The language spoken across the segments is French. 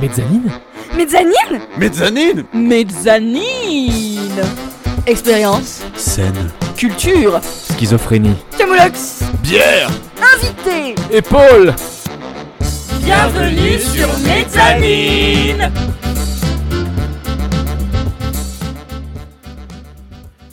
Mezzanine Mezzanine? Mezzanine! Mezzanine! Expérience, Scène. culture, Schizophrénie. camoulox, Bière! Invité. Épaule! Bienvenue sur Mezzanine.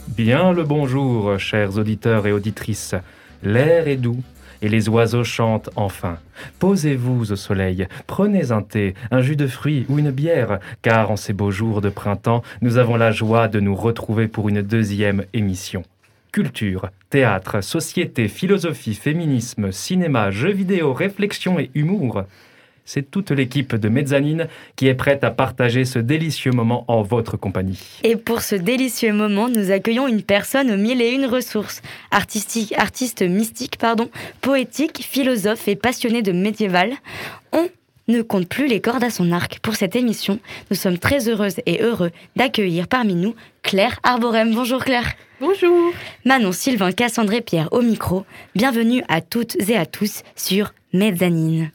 Bien le bonjour, chers auditeurs et auditrices. L'air est doux et les oiseaux chantent enfin. Posez-vous au soleil, prenez un thé, un jus de fruits ou une bière, car en ces beaux jours de printemps, nous avons la joie de nous retrouver pour une deuxième émission. Culture, théâtre, société, philosophie, féminisme, cinéma, jeux vidéo, réflexion et humour. C'est toute l'équipe de Mezzanine qui est prête à partager ce délicieux moment en votre compagnie. Et pour ce délicieux moment, nous accueillons une personne aux mille et une ressources. Artistique, artiste mystique, pardon, poétique, philosophe et passionné de médiéval. On ne compte plus les cordes à son arc. Pour cette émission, nous sommes très heureuses et heureux d'accueillir parmi nous Claire Arborem. Bonjour Claire. Bonjour. Manon, Sylvain, Cassandre et Pierre au micro. Bienvenue à toutes et à tous sur Mezzanine.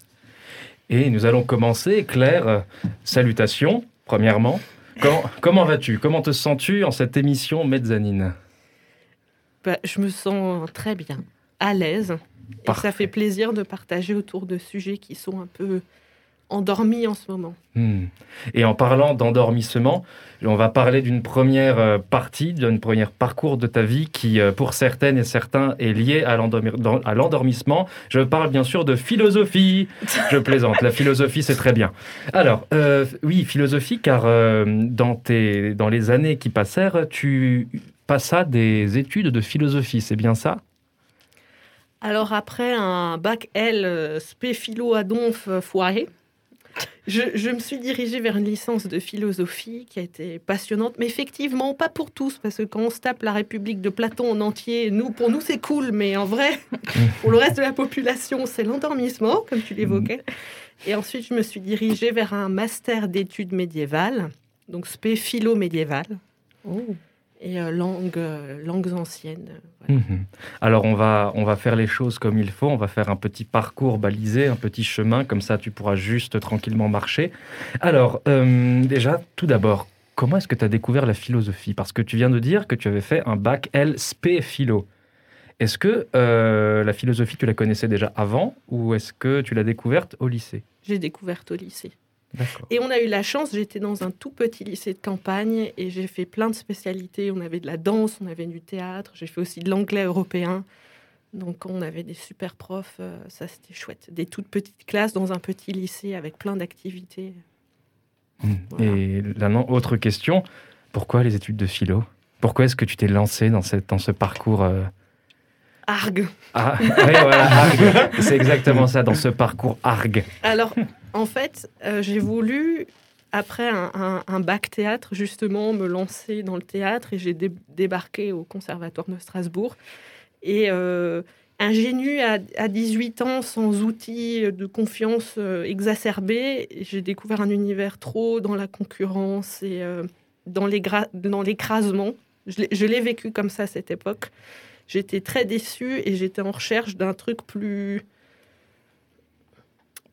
Et nous allons commencer. Claire, salutations, premièrement. Comment, comment vas-tu? Comment te sens-tu en cette émission Mezzanine? Bah, je me sens très bien, à l'aise. Et ça fait plaisir de partager autour de sujets qui sont un peu endormis en ce moment. Hmm. Et en parlant d'endormissement, on va parler d'une première euh, partie, d'une première parcours de ta vie qui, euh, pour certaines et certains, est liée à l'endormissement. Je parle bien sûr de philosophie. Je plaisante. La philosophie, c'est très bien. Alors, euh, oui, philosophie, car euh, dans, tes, dans les années qui passèrent, tu passas des études de philosophie. C'est bien ça? Alors après un bac L spé philo à donf foiré, je, je me suis dirigée vers une licence de philosophie qui a été passionnante, mais effectivement pas pour tous, parce que quand on se tape la République de Platon en entier, nous, pour nous c'est cool, mais en vrai, pour le reste de la population, c'est l'endormissement, comme tu l'évoquais. Et ensuite, je me suis dirigée vers un master d'études médiévales, donc spé philo médiéval, et euh, langue, euh, langues anciennes. euh, voilà. Mhm. Alors on va, on va faire les choses comme il faut, on va faire un petit parcours balisé, un petit chemin, comme ça tu pourras juste tranquillement marcher. Alors euh, déjà, tout d'abord, comment est-ce que tu as découvert la philosophie? Parce que tu viens de dire que tu avais fait un bac L spé philo. Est-ce que euh, la philosophie, tu la connaissais déjà avant ou est-ce que tu l'as découverte au lycée? J'ai découvert au lycée. Et on a eu la chance, j'étais dans un tout petit lycée de campagne et j'ai fait plein de spécialités. On avait de la danse, on avait du théâtre, j'ai fait aussi de l'anglais européen. Donc on avait des super profs, euh, ça c'était chouette. Des toutes petites classes dans un petit lycée avec plein d'activités. Mhm. Voilà. Et la non- autre question, pourquoi les études de philo? Pourquoi est-ce que tu t'es lancé dans, cette, dans ce parcours euh, Argue. Ah, oui, voilà, Argue. C'est exactement ça, dans ce parcours Argue. Alors en fait, euh, j'ai voulu, après un, un- bac théâtre, justement me lancer dans le théâtre et j'ai dé- débarqué au Conservatoire de Strasbourg. Et euh, ingénue à, à 18 ans, sans outils de confiance euh, exacerbés, j'ai découvert un univers trop dans la concurrence et euh, dans l'écrasement. Je l'ai vécu comme ça à cette époque. J'étais très déçue et j'étais en recherche d'un truc plus,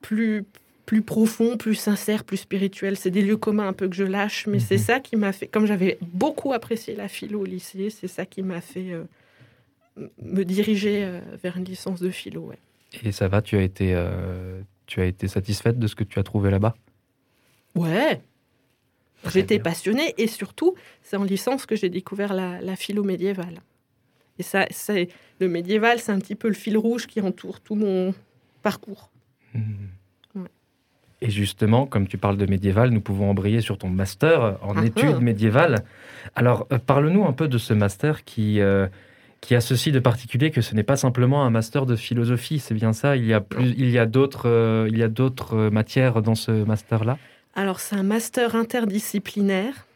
plus, plus profond, plus sincère, plus spirituel. C'est des lieux communs un peu que je lâche, mais c'est Mhm. ça qui m'a fait, comme j'avais beaucoup apprécié la philo au lycée, c'est ça qui m'a fait euh, me diriger euh, vers une licence de philo. ouais. Et ça va, tu as été, euh, tu as été satisfaite de ce que tu as trouvé là-bas? Ouais. J'étais passionnée et surtout, c'est en licence que j'ai découvert la, la philo médiévale. Et ça, c'est le médiéval, c'est un petit peu le fil rouge qui entoure tout mon parcours. Mhm. Et justement, comme tu parles de médiéval, nous pouvons embrayer sur ton master en études médiévales. Alors, euh, parle-nous un peu de ce master qui, euh, qui a ceci de particulier que ce n'est pas simplement un master de philosophie, c'est bien ça Il y a, plus, il y a d'autres euh, il y a d'autres euh, matières dans ce master-là? Alors, c'est un master interdisciplinaire.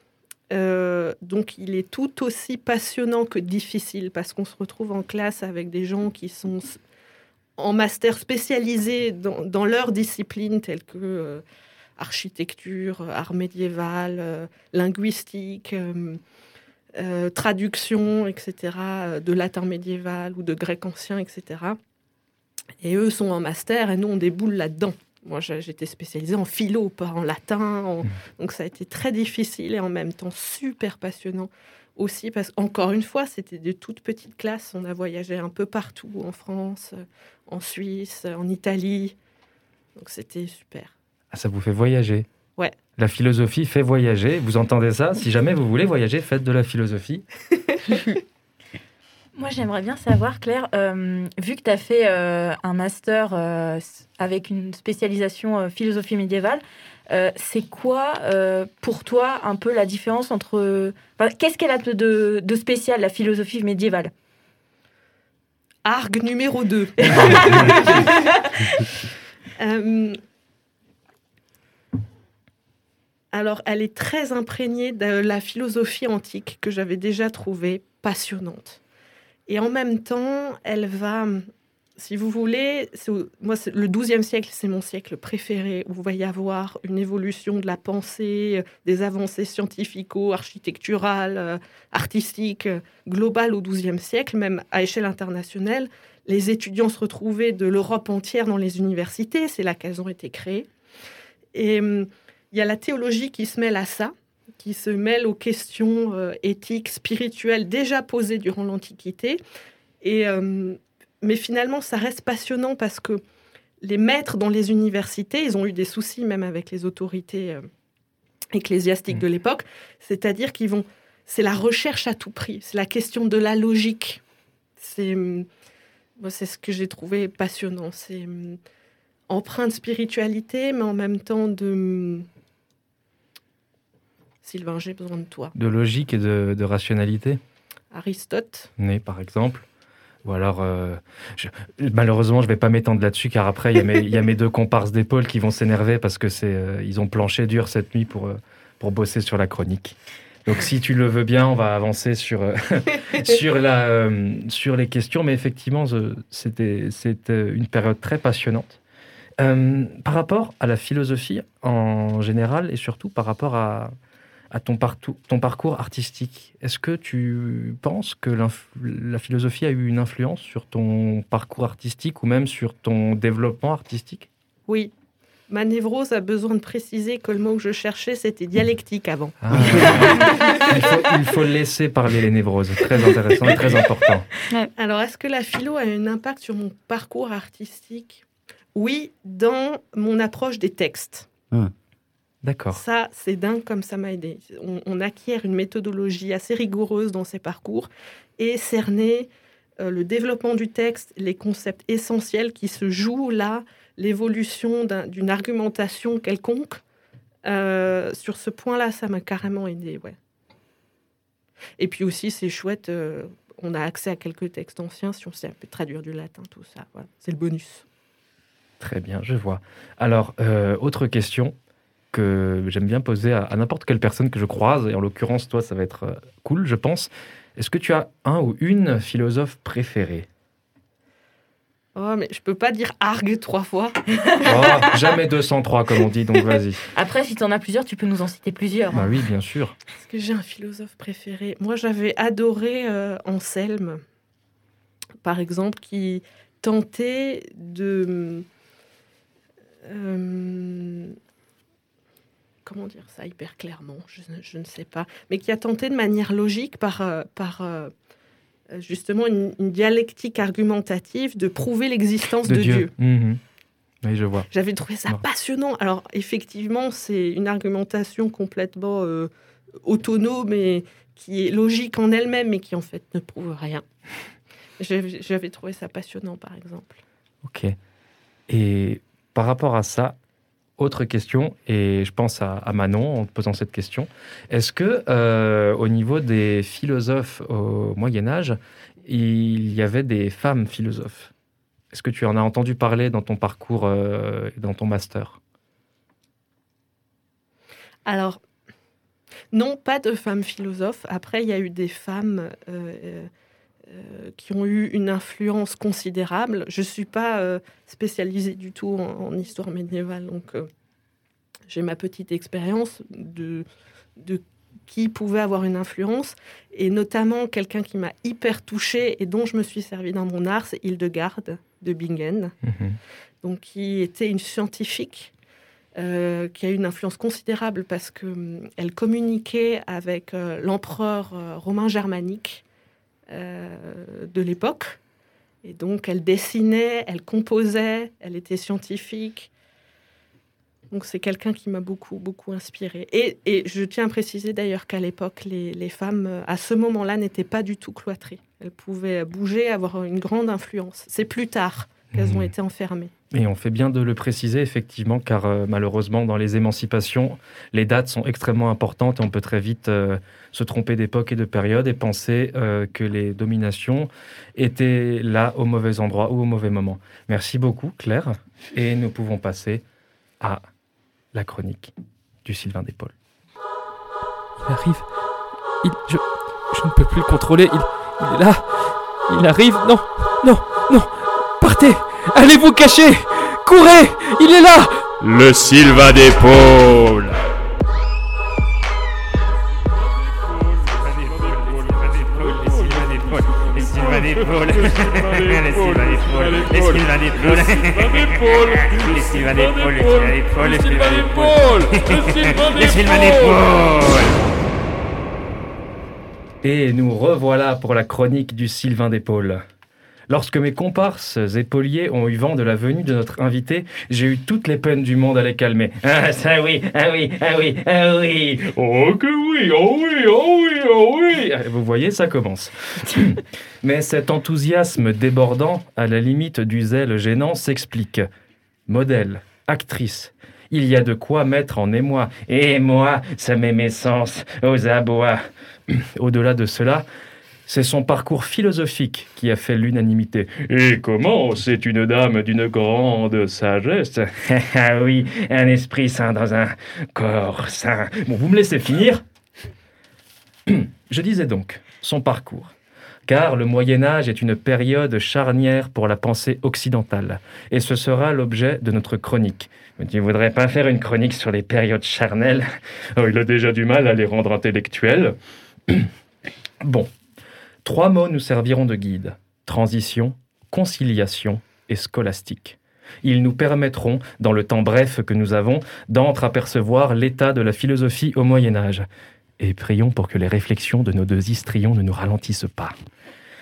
Euh, donc, il est tout aussi passionnant que difficile parce qu'on se retrouve en classe avec des gens qui sont en master spécialisés dans, dans leur discipline, telle que euh, architecture, art médiéval, euh, linguistique, euh, traduction, etc., de latin médiéval ou de grec ancien, etc. Et eux sont en master et nous, on déboule là-dedans. Moi, j'étais spécialisée en philo, pas en latin. Mmh. Donc, ça a été très difficile et en même temps super passionnant aussi. Parce qu'encore une fois, c'était de toutes petites classes. On a voyagé un peu partout, en France, en Suisse, en Italie. Donc, c'était super. Ah, ça vous fait voyager Ouais. La philosophie fait voyager. Vous entendez ça? Si jamais vous voulez voyager, faites de la philosophie. Moi, j'aimerais bien savoir, Claire, euh, vu que tu as fait euh, un master euh, avec une spécialisation philosophie médiévale, c'est quoi pour toi un peu la différence entre... Qu'est-ce qu'elle a de, de, spécial, la philosophie médiévale? Argue numéro 2. alors, elle est très imprégnée de la philosophie antique que j'avais déjà trouvée passionnante. Et en même temps, elle va, si vous voulez, moi, le XIIe siècle, c'est mon siècle préféré, où il va avoir une évolution de la pensée, euh, des avancées scientifico-architecturales, euh, artistiques, euh, globales au XIIe siècle, même à échelle internationale. Les étudiants se retrouvaient de l'Europe entière dans les universités, c'est là qu'elles ont été créées. Et hum, il y a la théologie qui se mêle à ça qui se mêle aux questions éthiques, spirituelles déjà posées durant l'Antiquité. Et, euh, mais finalement, ça reste passionnant parce que les maîtres dans les universités, ils ont eu des soucis même avec les autorités euh, ecclésiastiques de mmh. l'époque. C'est-à-dire qu'ils vont... C'est la recherche à tout prix. C'est la question de la logique. C'est... c'est ce que j'ai trouvé passionnant. C'est empreinte de spiritualité, mais en même temps de Sylvain, j'ai besoin de toi. De logique et de, rationalité? Aristote. Né, par exemple. Ou alors, euh, malheureusement, je ne vais pas m'étendre là-dessus, car après, il y, a mes deux comparses d'épaule qui vont s'énerver parce que c'est, euh, ils ont planché dur cette nuit pour, euh, pour bosser sur la chronique. Donc, si tu le veux bien, on va avancer sur, sur, la, sur les questions. Mais effectivement, c'était, c'était une période très passionnante. par rapport à la philosophie en général et surtout par rapport à, à ton, ton parcours artistique. Est-ce que tu penses que la philosophie a eu une influence sur ton parcours artistique ou même sur ton développement artistique? Oui. Ma névrose a besoin de préciser que le mot que je cherchais, c'était dialectique avant. Ah. il, faut, laisser parler les névroses. Très intéressant et très important. Alors, est-ce que la philo a un impact sur mon parcours artistique? Oui, dans mon approche des textes. Hum. D'accord. Ça, c'est dingue comme ça m'a aidé. On, acquiert une méthodologie assez rigoureuse dans ces parcours et cerner euh, le développement du texte, les concepts essentiels qui se jouent là, l'évolution d'une argumentation quelconque. Euh, sur ce point-là, ça m'a carrément aidé, ouais. Et puis aussi, c'est chouette, euh, on a accès à quelques textes anciens si on sait traduire du latin, tout ça. Voilà. C'est le bonus. Très bien, je vois. Alors, autre question que j'aime bien poser à, n'importe quelle personne que je croise, et en l'occurrence, toi, ça va être euh, cool, je pense. Est-ce que tu as un ou une philosophe préférée? Oh, mais je peux pas dire argue trois fois. oh, jamais 203, comme on dit, donc vas-y. Après, si tu en as plusieurs, tu peux nous en citer plusieurs. Bah oui, bien sûr. Est-ce que j'ai un philosophe préféré? Moi, j'avais adoré euh, Anselme, par exemple, qui tentait de. Euh, comment dire ça hyper clairement, je, ne sais pas, mais qui a tenté de manière logique par, euh, par euh, justement une, dialectique argumentative de prouver l'existence de, Dieu. Mhm. Oui, je vois. J'avais trouvé ça passionnant. Alors effectivement, c'est une argumentation complètement euh, autonome et qui est logique en elle-même, mais qui en fait ne prouve rien. J'avais trouvé ça passionnant, par exemple. Ok. Et par rapport à ça, autre question, et je pense à, Manon en posant cette question. Est-ce que euh, au niveau des philosophes au Moyen Âge, il y avait des femmes philosophes? Est-ce que tu en as entendu parler dans ton parcours, euh, dans ton master? Alors, non, pas de femmes philosophes. Après, il y a eu des femmes euh, euh, qui ont eu une influence considérable. Je ne suis pas euh, spécialisée du tout en, histoire médiévale, donc euh, j'ai ma petite expérience de, de qui pouvait avoir une influence, et notamment quelqu'un qui m'a hyper touchée et dont je me suis servi dans mon art, c'est Hildegarde de Bingen, Mhm. donc qui était une scientifique qui a eu une influence considérable parce qu'elle communiquait avec l'empereur romain germanique de l'époque. Et donc elle dessinait, elle composait, elle était scientifique. Donc c'est quelqu'un qui m'a beaucoup, beaucoup inspiré. Et, je tiens à préciser d'ailleurs qu'à l'époque, les, les femmes, euh, à ce moment-là, n'étaient pas du tout cloîtrées. Elles pouvaient bouger, avoir une grande influence. C'est plus tard qu'elles ont Mhm. été enfermées. Et on fait bien de le préciser, effectivement, car euh, malheureusement, dans les émancipations, les dates sont extrêmement importantes et on peut très vite euh, se tromper d'époque et de période et penser euh, que les dominations étaient là au mauvais endroit ou au mauvais moment. Merci beaucoup, Claire. Et nous pouvons passer à la chronique du Sylvain d'Épaule. Il arrive. Il, je, je ne peux plus le contrôler. Il, il est là. Il arrive. Non, non, non. Allez vous cacher. Courez. Il est là. Le Sylvain d'épaule Et nous revoilà pour la chronique du Sylvain d'Épaule. Lorsque mes comparses épauliers ont eu vent de la venue de notre invité, j'ai eu toutes les peines du monde à les calmer. Ah, ça oui, ah oui, ah oui, ah oui. Oh que oui, oh oui, oh oui, oh oui. Ah, Vous voyez, ça commence. Mais cet enthousiasme débordant, à la limite du zèle gênant, s'explique. Modèle, actrice, il y a de quoi mettre en émoi. Et moi, ça met mes sens aux abois. Au-delà de cela, c'est son parcours philosophique qui a fait l'unanimité. Et comment C'est une dame d'une grande sagesse? Ah oui, un esprit sain dans un corps sain. Bon, vous me laissez finir Je disais donc, son parcours. Car le Moyen Âge est une période charnière pour la pensée occidentale. Et ce sera l'objet de notre chronique. Mais tu voudrais pas faire une chronique sur les périodes charnelles? Oh, Il a déjà du mal à les rendre intellectuelles. bon, trois mots nous serviront de guide. Transition, conciliation et scolastique. Ils nous permettront, dans le temps bref que nous avons, d'entre-apercevoir l'état de la philosophie au Moyen Âge. Et prions pour que les réflexions de nos deux histrions ne nous ralentissent pas.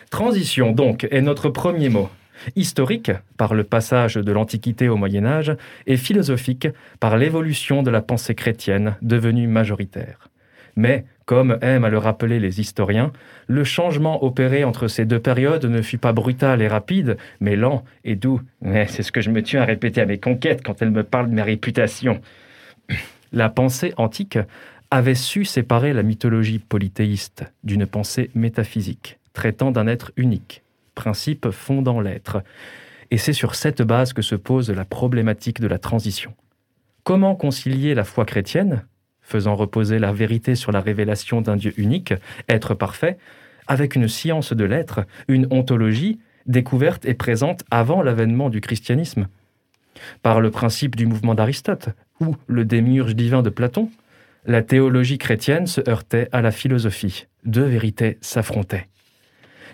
Transition, donc, est notre premier mot. Historique, par le passage de l'Antiquité au Moyen Âge, et philosophique, par l'évolution de la pensée chrétienne devenue majoritaire. Mais, comme aiment à le rappeler les historiens, le changement opéré entre ces deux périodes ne fut pas brutal et rapide, mais lent et doux. C'est ce que je me tiens à répéter à mes conquêtes quand elles me parlent de ma réputation. La pensée antique avait su séparer la mythologie polythéiste d'une pensée métaphysique, traitant d'un être unique, principe fondant l'être. Et c'est sur cette base que se pose la problématique de la transition. Comment concilier la foi chrétienne, faisant reposer la vérité sur la révélation d'un Dieu unique, être parfait, avec une science de l'être, une ontologie découverte et présente avant l'avènement du christianisme Par le principe du mouvement d'Aristote ou le démiurge divin de Platon, la théologie chrétienne se heurtait à la philosophie. Deux vérités s'affrontaient.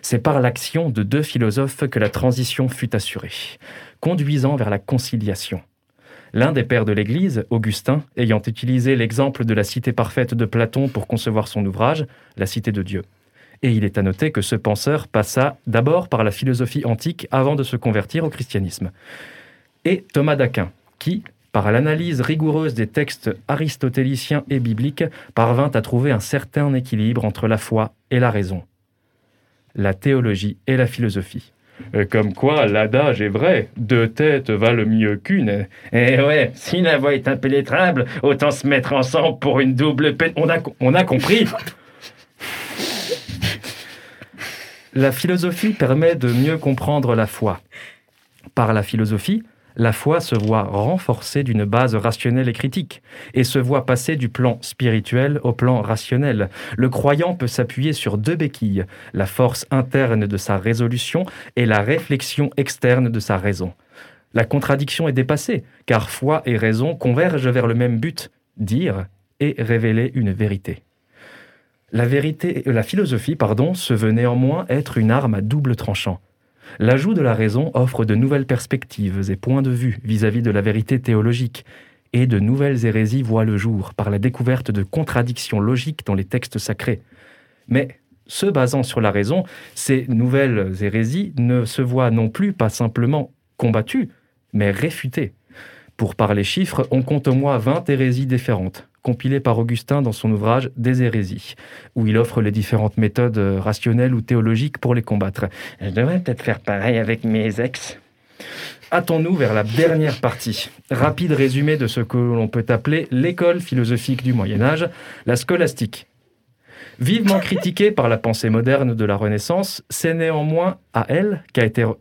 C'est par l'action de deux philosophes que la transition fut assurée, conduisant vers la conciliation. L'un des pères de l'Église, Augustin, ayant utilisé l'exemple de la cité parfaite de Platon pour concevoir son ouvrage, La cité de Dieu. Et il est à noter que ce penseur passa d'abord par la philosophie antique avant de se convertir au christianisme. Et Thomas d'Aquin, qui, par l'analyse rigoureuse des textes aristotéliciens et bibliques, parvint à trouver un certain équilibre entre la foi et la raison. La théologie et la philosophie. Euh, Comme quoi, l'adage est vrai, deux têtes valent mieux qu'une. Eh ouais, si la voix est impénétrable, autant se mettre ensemble pour une double peine. On a, on a compris La philosophie permet de mieux comprendre la foi. Par la philosophie, la foi se voit renforcée d'une base rationnelle et critique, et se voit passer du plan spirituel au plan rationnel. Le croyant peut s'appuyer sur deux béquilles, la force interne de sa résolution et la réflexion externe de sa raison. La contradiction est dépassée, car foi et raison convergent vers le même but, dire et révéler une vérité. La vérité, la philosophie, pardon, se veut néanmoins être une arme à double tranchant. L'ajout de la raison offre de nouvelles perspectives et points de vue vis-à-vis de la vérité théologique, et de nouvelles hérésies voient le jour par la découverte de contradictions logiques dans les textes sacrés. Mais, se basant sur la raison, ces nouvelles hérésies ne se voient non plus pas simplement combattues, mais réfutées. Pour parler chiffres, on compte au moins 20 hérésies différentes, compilées par Augustin dans son ouvrage Des hérésies, où il offre les différentes méthodes rationnelles ou théologiques pour les combattre. Je devrais peut-être faire pareil avec mes ex. Hâtons-nous vers la dernière partie. Rapide résumé de ce que l'on peut appeler l'école philosophique du Moyen Âge, la scolastique. Vivement critiquée par la pensée moderne de la Renaissance, c'est néanmoins à elle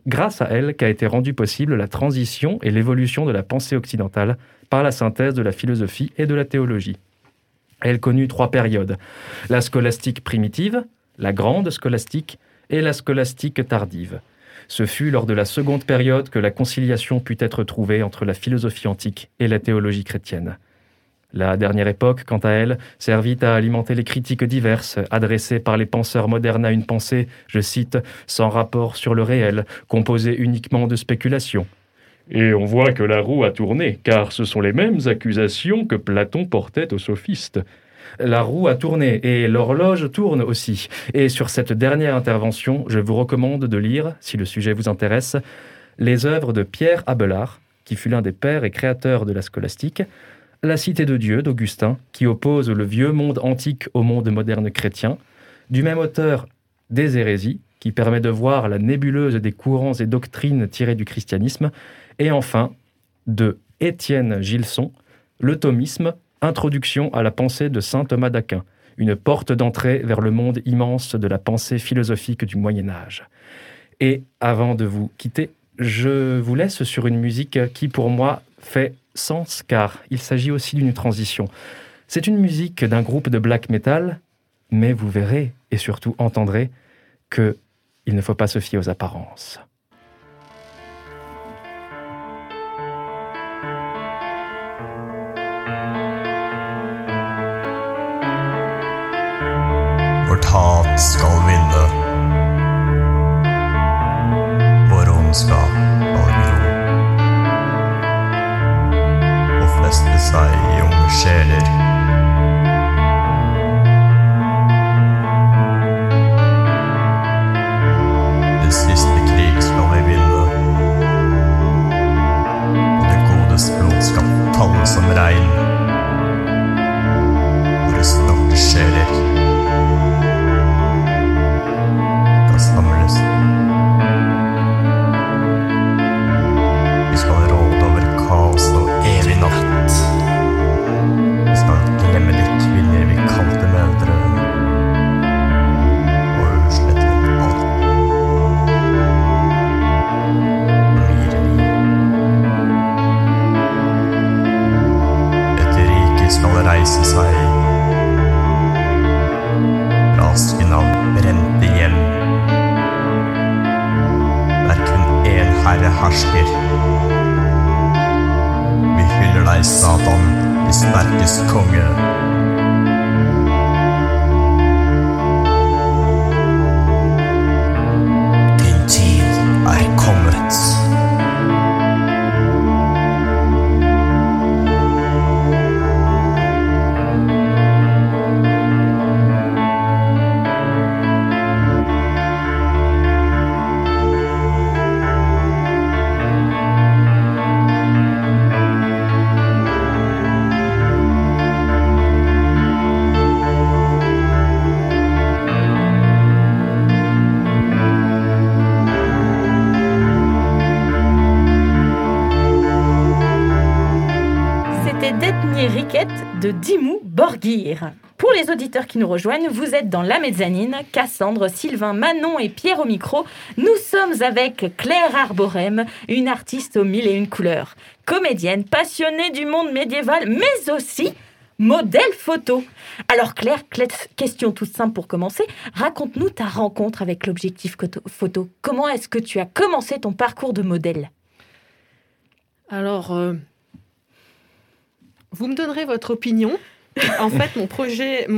grâce à elle qu'a été rendue possible la transition et l'évolution de la pensée occidentale par la synthèse de la philosophie et de la théologie. Elle connut trois périodes la scolastique primitive, la grande scolastique et la scolastique tardive. Ce fut lors de la seconde période que la conciliation put être trouvée entre la philosophie antique et la théologie chrétienne. La dernière époque, quant à elle, servit à alimenter les critiques diverses adressées par les penseurs modernes à une pensée, je cite, sans rapport sur le réel, composée uniquement de spéculations. Et on voit que la roue a tourné, car ce sont les mêmes accusations que Platon portait aux sophistes. La roue a tourné et l'horloge tourne aussi. Et sur cette dernière intervention, je vous recommande de lire, si le sujet vous intéresse, les œuvres de Pierre Abelard, qui fut l'un des pères et créateurs de la scolastique, La Cité de Dieu d'Augustin, qui oppose le vieux monde antique au monde moderne chrétien, du même auteur Des hérésies, qui permet de voir la nébuleuse des courants et doctrines tirées du christianisme, et enfin de Étienne Gilson, Le thomisme, Introduction à la pensée de saint Thomas d'Aquin, une porte d'entrée vers le monde immense de la pensée philosophique du Moyen Âge. Et avant de vous quitter, je vous laisse sur une musique qui pour moi fait sens car il s'agit aussi d'une transition. C'est une musique d'un groupe de black metal, mais vous verrez et surtout entendrez que il ne faut pas se fier aux apparences. Skal vinne. Vår ondskap nous rejoignent, vous êtes dans La Mezzanine, Cassandre, Sylvain, Manon et Pierre au micro. Nous sommes avec Claire Arborem, une artiste aux mille et une couleurs, comédienne passionnée du monde médiéval, mais aussi modèle photo. Alors Claire, question toute simple pour commencer, raconte-nous ta rencontre avec l'objectif photo. Comment est-ce que tu as commencé ton parcours de modèle? Alors, euh, vous me donnerez votre opinion. En fait, mon,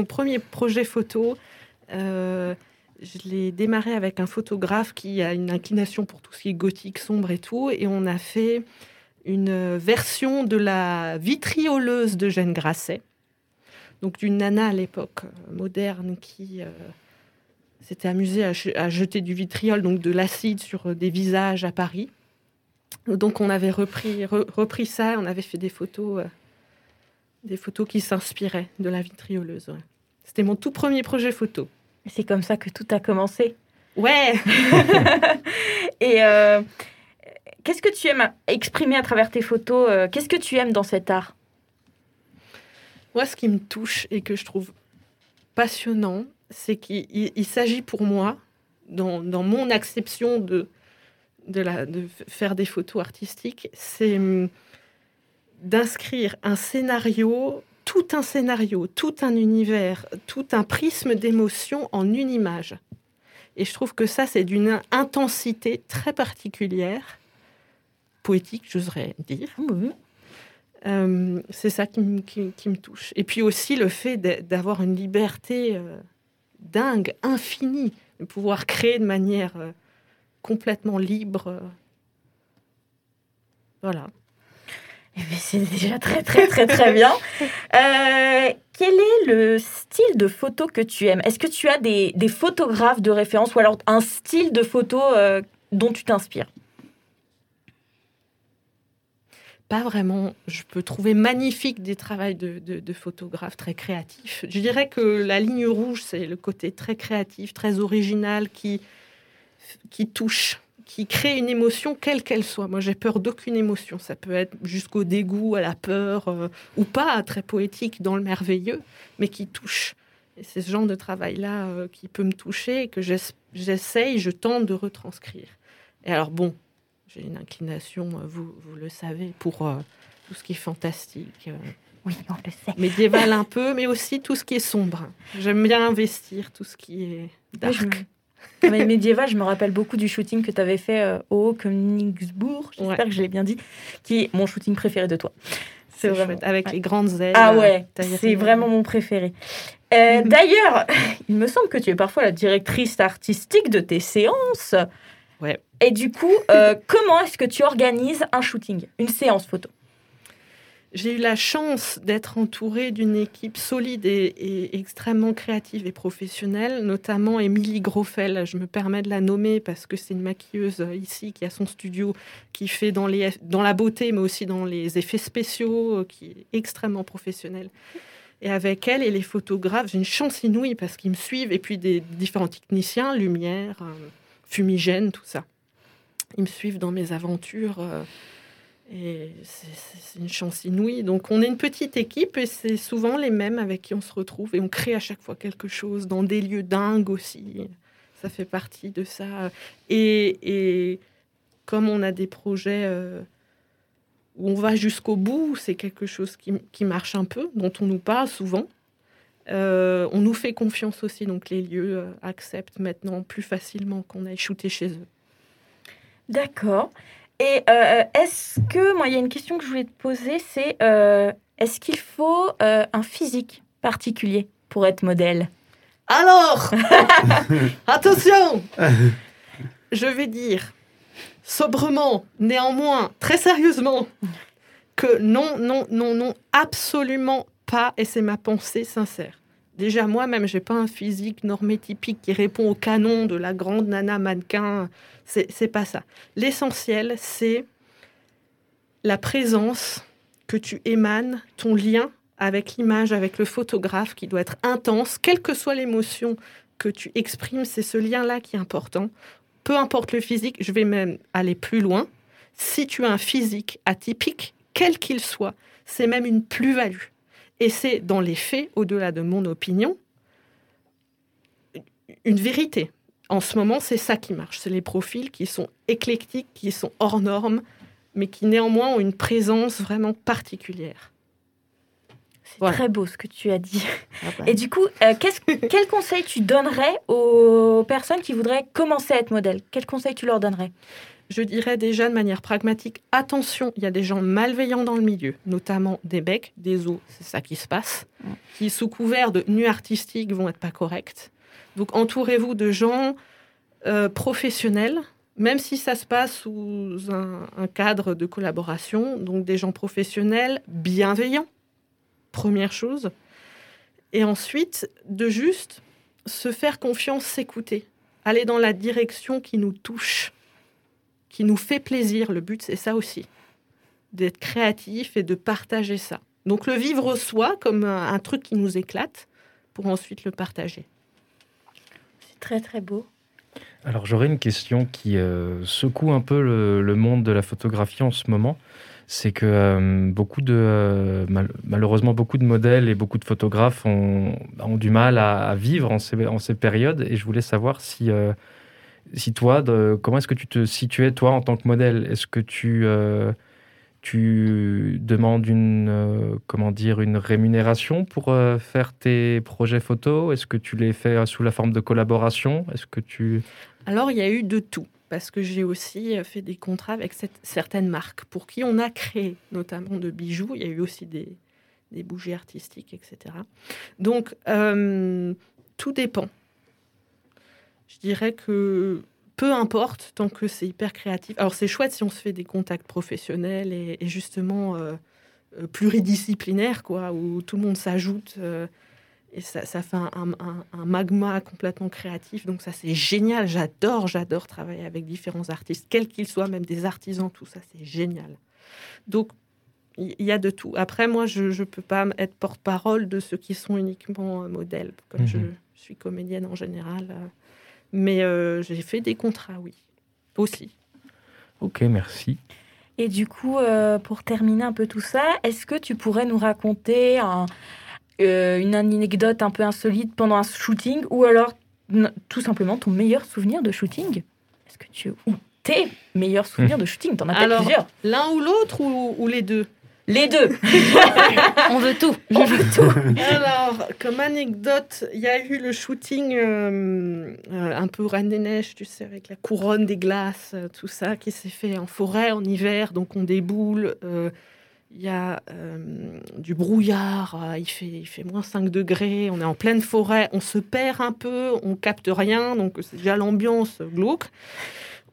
premier projet photo, euh, je l'ai démarré avec un photographe qui a une inclination pour tout ce qui est gothique, sombre et tout. Et on a fait une version de la vitrioleuse de Grasset. Donc d'une nana à l'époque euh, moderne qui euh, s'était amusée à, je- à jeter du vitriol, donc de l'acide sur des visages à Paris. Donc on avait repris, re- repris ça, on avait fait des photos, des photos qui s'inspiraient de la vitrioleuse. ouais. C'était mon tout premier projet photo. C'est comme ça que tout a commencé. Ouais. Et euh, qu'est-ce que tu aimes exprimer à travers tes photos euh, Qu'est-ce que tu aimes dans cet art? Moi, ce qui me touche et que je trouve passionnant, c'est qu'il il- il s'agit pour moi, dans, dans mon acception de, de, la, de f- faire des photos artistiques, c'est hum, d'inscrire un scénario, tout un scénario, tout un univers, tout un prisme d'émotion en une image. Et je trouve que ça, c'est d'une intensité très particulière, poétique, j'oserais dire. Euh, c'est ça qui, me- qui- qui me touche. Et puis aussi le fait d'a- d'avoir une liberté euh, dingue, infinie, de pouvoir créer de manière euh, complètement libre. Voilà. Eh bien, C'est déjà très très très très bien. Euh, quel est le style de photo que tu aimes? Est-ce que tu as des, photographes de référence ou alors un style de photo euh, dont tu t'inspires? Pas vraiment. Je peux trouver magnifique des travaux de, de- de photographes très créatifs. Je dirais que la ligne rouge, c'est le côté très créatif, très original, qui, qui touche, qui crée une émotion quelle qu'elle soit. Moi, j'ai peur d'aucune émotion. Ça peut être jusqu'au dégoût, à la peur, euh, ou pas, très poétique dans le merveilleux, mais qui touche. Et c'est ce genre de travail-là euh, qui peut me toucher et que j'ess- j'essaye, je tente de retranscrire. Et alors, bon, j'ai une inclination, euh, vous, vous le savez, pour euh, tout ce qui est fantastique, Oui, on le sait. médiéval un peu, mais aussi tout ce qui est sombre. J'aime bien investir tout ce qui est je dark. Mais médiéval, je me rappelle beaucoup du shooting que tu avais fait euh, au Königsbourg, j'espère Ouais. que je l'ai bien dit, qui est mon shooting préféré de toi. C'est vraiment- avec ouais. les grandes ailes. Ah euh, ouais, c'est vraiment mon préféré. Euh, Mhm. D'ailleurs, il me semble que tu es parfois la directrice artistique de tes séances. Ouais. Et du coup, euh, comment est-ce que tu organises un shooting, une séance photo? J'ai eu la chance d'être entourée d'une équipe solide et, extrêmement créative et professionnelle, notamment Émilie Grofel. Je me permets de la nommer parce que c'est une maquilleuse euh, ici qui a son studio, qui fait dans, la beauté, mais aussi dans les effets spéciaux, euh, qui est extrêmement professionnelle. Et avec elle et les photographes, j'ai une chance inouïe parce qu'ils me suivent, et puis des différents techniciens, lumière, euh, fumigène, tout ça. Ils me suivent dans mes aventures. Et c'est- une chance inouïe. Donc, on est une petite équipe et c'est souvent les mêmes avec qui on se retrouve et on crée à chaque fois quelque chose dans des lieux dingues aussi. Ça fait partie de ça. Et, comme on a des projets euh, où on va jusqu'au bout, c'est quelque chose qui, qui marche un peu, dont on nous parle souvent. Euh, on nous fait confiance aussi, donc les lieux euh, acceptent maintenant plus facilement qu'on aille shooter chez eux. D'accord. Et euh, est-ce que, moi, il y a une question que je voulais te poser, c'est euh, est-ce qu'il faut euh, un physique particulier pour être modèle? Alors, attention, je vais dire sobrement, néanmoins, très sérieusement, que non, non, non, non, absolument pas, et c'est ma pensée sincère. Déjà, moi-même, j'ai pas un physique normé typique qui répond au canon de la grande nana mannequin. C'est pas ça. L'essentiel, c'est la présence que tu émanes, ton lien avec l'image, avec le photographe qui doit être intense, quelle que soit l'émotion que tu exprimes, c'est ce lien-là qui est important. Peu importe le physique, je vais même aller plus loin. Si tu as un physique atypique, quel qu'il soit, c'est même une plus-value. Et c'est dans les faits, au-delà de mon opinion, une vérité. En ce moment, c'est ça qui marche. C'est les profils qui sont éclectiques, qui sont hors normes, mais qui néanmoins ont une présence vraiment particulière. C'est Voilà. très beau ce que tu as dit. Ah bah. Et du coup, euh, qu'est-ce- quel conseil tu donnerais aux personnes qui voudraient commencer à être modèle Quel conseil tu leur donnerais? Je dirais déjà de manière pragmatique, attention, il y a des gens malveillants dans le milieu, notamment des becs, des os, c'est ça qui se passe, qui sous couvert de nu artistique vont être pas corrects. Donc entourez-vous de gens euh, professionnels, même si ça se passe sous un, un cadre de collaboration, donc des gens professionnels bienveillants, première chose. Et ensuite, de juste se faire confiance, s'écouter, aller dans la direction qui nous touche, qui nous fait plaisir. Le but, c'est ça aussi, d'être créatif et de partager ça. Donc le vivre soi comme un, un truc qui nous éclate pour ensuite le partager. C'est très très beau. Alors j'aurais une question qui euh, secoue un peu le, le monde de la photographie en ce moment. C'est que euh, beaucoup de, euh, mal- malheureusement, beaucoup de modèles et beaucoup de photographes ont, ont du mal à, à vivre en ces, en ces périodes. Et je voulais savoir si, euh, si toi, comment est-ce que tu te situais, toi, en tant que modèle? Est-ce que tu, euh, demandes une, euh, comment dire, une rémunération pour euh, faire tes projets photos Est-ce que tu les fais sous la forme de collaboration? Est-ce que tu... Alors, il y a eu de tout, parce que j'ai aussi fait des contrats avec certaines marques pour qui on a créé, notamment de bijoux. Il y a eu aussi des, bougies artistiques, etc. Donc, tout dépend. Je dirais que peu importe, tant que c'est hyper créatif. Alors, c'est chouette si on se fait des contacts professionnels et, et justement euh, euh, pluridisciplinaires, quoi, où tout le monde s'ajoute. euh, et ça, ça fait un, un- un- un magma complètement créatif. Donc ça, c'est génial. J'adore, j'adore travailler avec différents artistes, quels qu'ils soient, même des artisans, tout ça, c'est génial. Donc, il il y, a de tout. Après, moi, je ne peux pas être porte-parole de ceux qui sont uniquement euh, modèles, comme je Mhm. suis comédienne en général. Mais euh, j'ai fait des contrats, oui, aussi. Ok, merci. Et du coup, euh, pour terminer un peu tout ça, est-ce que tu pourrais nous raconter un- euh, une anecdote un peu insolite pendant un shooting ou alors tout simplement ton meilleur souvenir de shooting? Est-ce que tu ou tes meilleurs souvenirs de shooting? T'en as peut-être Alors, plusieurs. L'un ou l'autre ou, ou les deux? Les deux. On veut tout. On veut tout. Alors, comme anecdote, il y a eu le shooting euh, euh, un peu Reine des Neiges, tu sais, avec la couronne des glaces, euh, tout ça, qui s'est fait en forêt en hiver, donc on déboule. euh, Il y a euh, du brouillard, euh, il fait, il fait moins 5 degrés, on est en pleine forêt, on se perd un peu, on capte rien, donc c'est déjà l'ambiance glauque.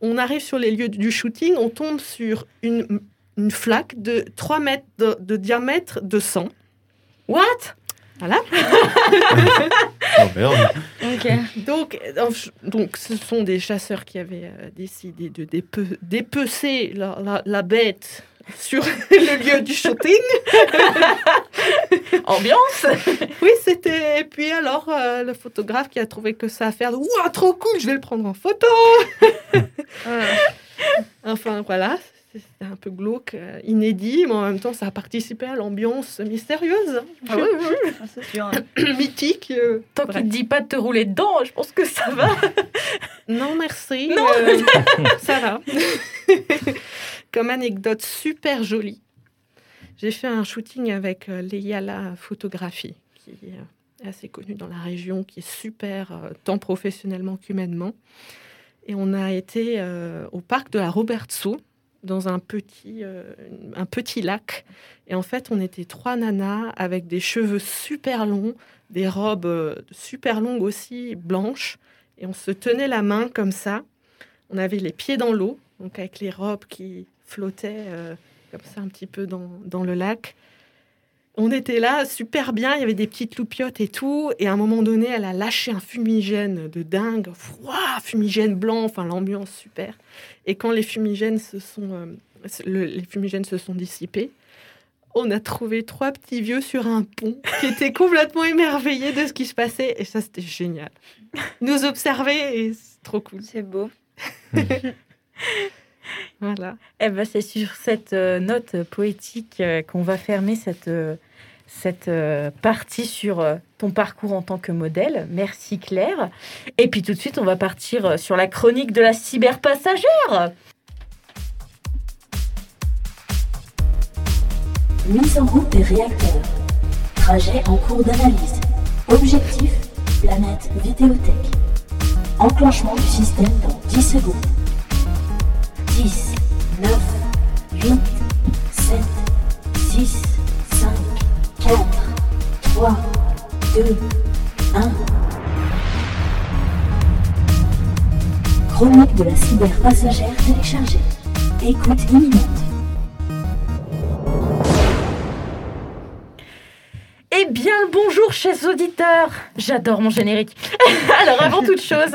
On arrive sur les lieux du shooting, on tombe sur une, une flaque de 3 mètres de, de diamètre de sang. What? Voilà. Oh merde. Ok. Donc, donc, ce sont des chasseurs qui avaient euh, décidé de dépe- dépecer la, la- la bête sur le lieu du shooting. Ambiance Oui, c'était. Et puis alors, euh, le photographe qui a trouvé que ça à faire, Ouah, trop cool, je vais le prendre en photo. enfin, voilà. C'était un peu glauque, euh, inédit, mais en même temps, ça a participé à l'ambiance mystérieuse, hein, Ah oui, oui, oui. C'est sûr. mythique. euh. Tant qu'il ne dit pas de te rouler dedans, je pense que ça va. Non, merci. Non. euh, ça va. Comme anecdote super jolie, j'ai fait un shooting avec euh, Leyala Photographie, qui est assez connue dans la région, qui est super, euh, tant professionnellement qu'humainement. Et on a été euh, au parc de la Robertso, dans un petit, euh, un petit lac. Et en fait, on était trois nanas avec des cheveux super longs, des robes euh, super longues aussi, blanches. Et on se tenait la main comme ça. On avait les pieds dans l'eau, donc avec les robes qui flottaient euh, comme ça un petit peu dans, dans le lac. On était là, super bien, il y avait des petites loupiottes et tout. Et à un moment donné, elle a lâché un fumigène de dingue, froid, fumigène blanc, enfin l'ambiance super. Et quand les fumigènes se sont, euh, le- les fumigènes se sont dissipés, on a trouvé trois petits vieux sur un pont qui étaient complètement émerveillés de ce qui se passait. Et ça, c'était génial. Nous observer et c'est trop cool. C'est beau. Voilà. Eh ben, c'est sur cette euh, note poétique euh, qu'on va fermer cette, euh, cette euh, partie sur euh, ton parcours en tant que modèle. Merci Claire. Et puis tout de suite, on va partir euh, sur la chronique de la cyberpassagère. Mise en route des réacteurs. Trajet en cours d'analyse. Objectif, planète Vidéothèque. Enclenchement du système dans 10 secondes. 10, 9, 8, 7, 6, 5, 4, 3, 2, 1. Chronique de la cyberpassagère téléchargée. Écoute imminente. Bonjour, chers auditeurs J'adore mon générique. Alors, avant toute chose,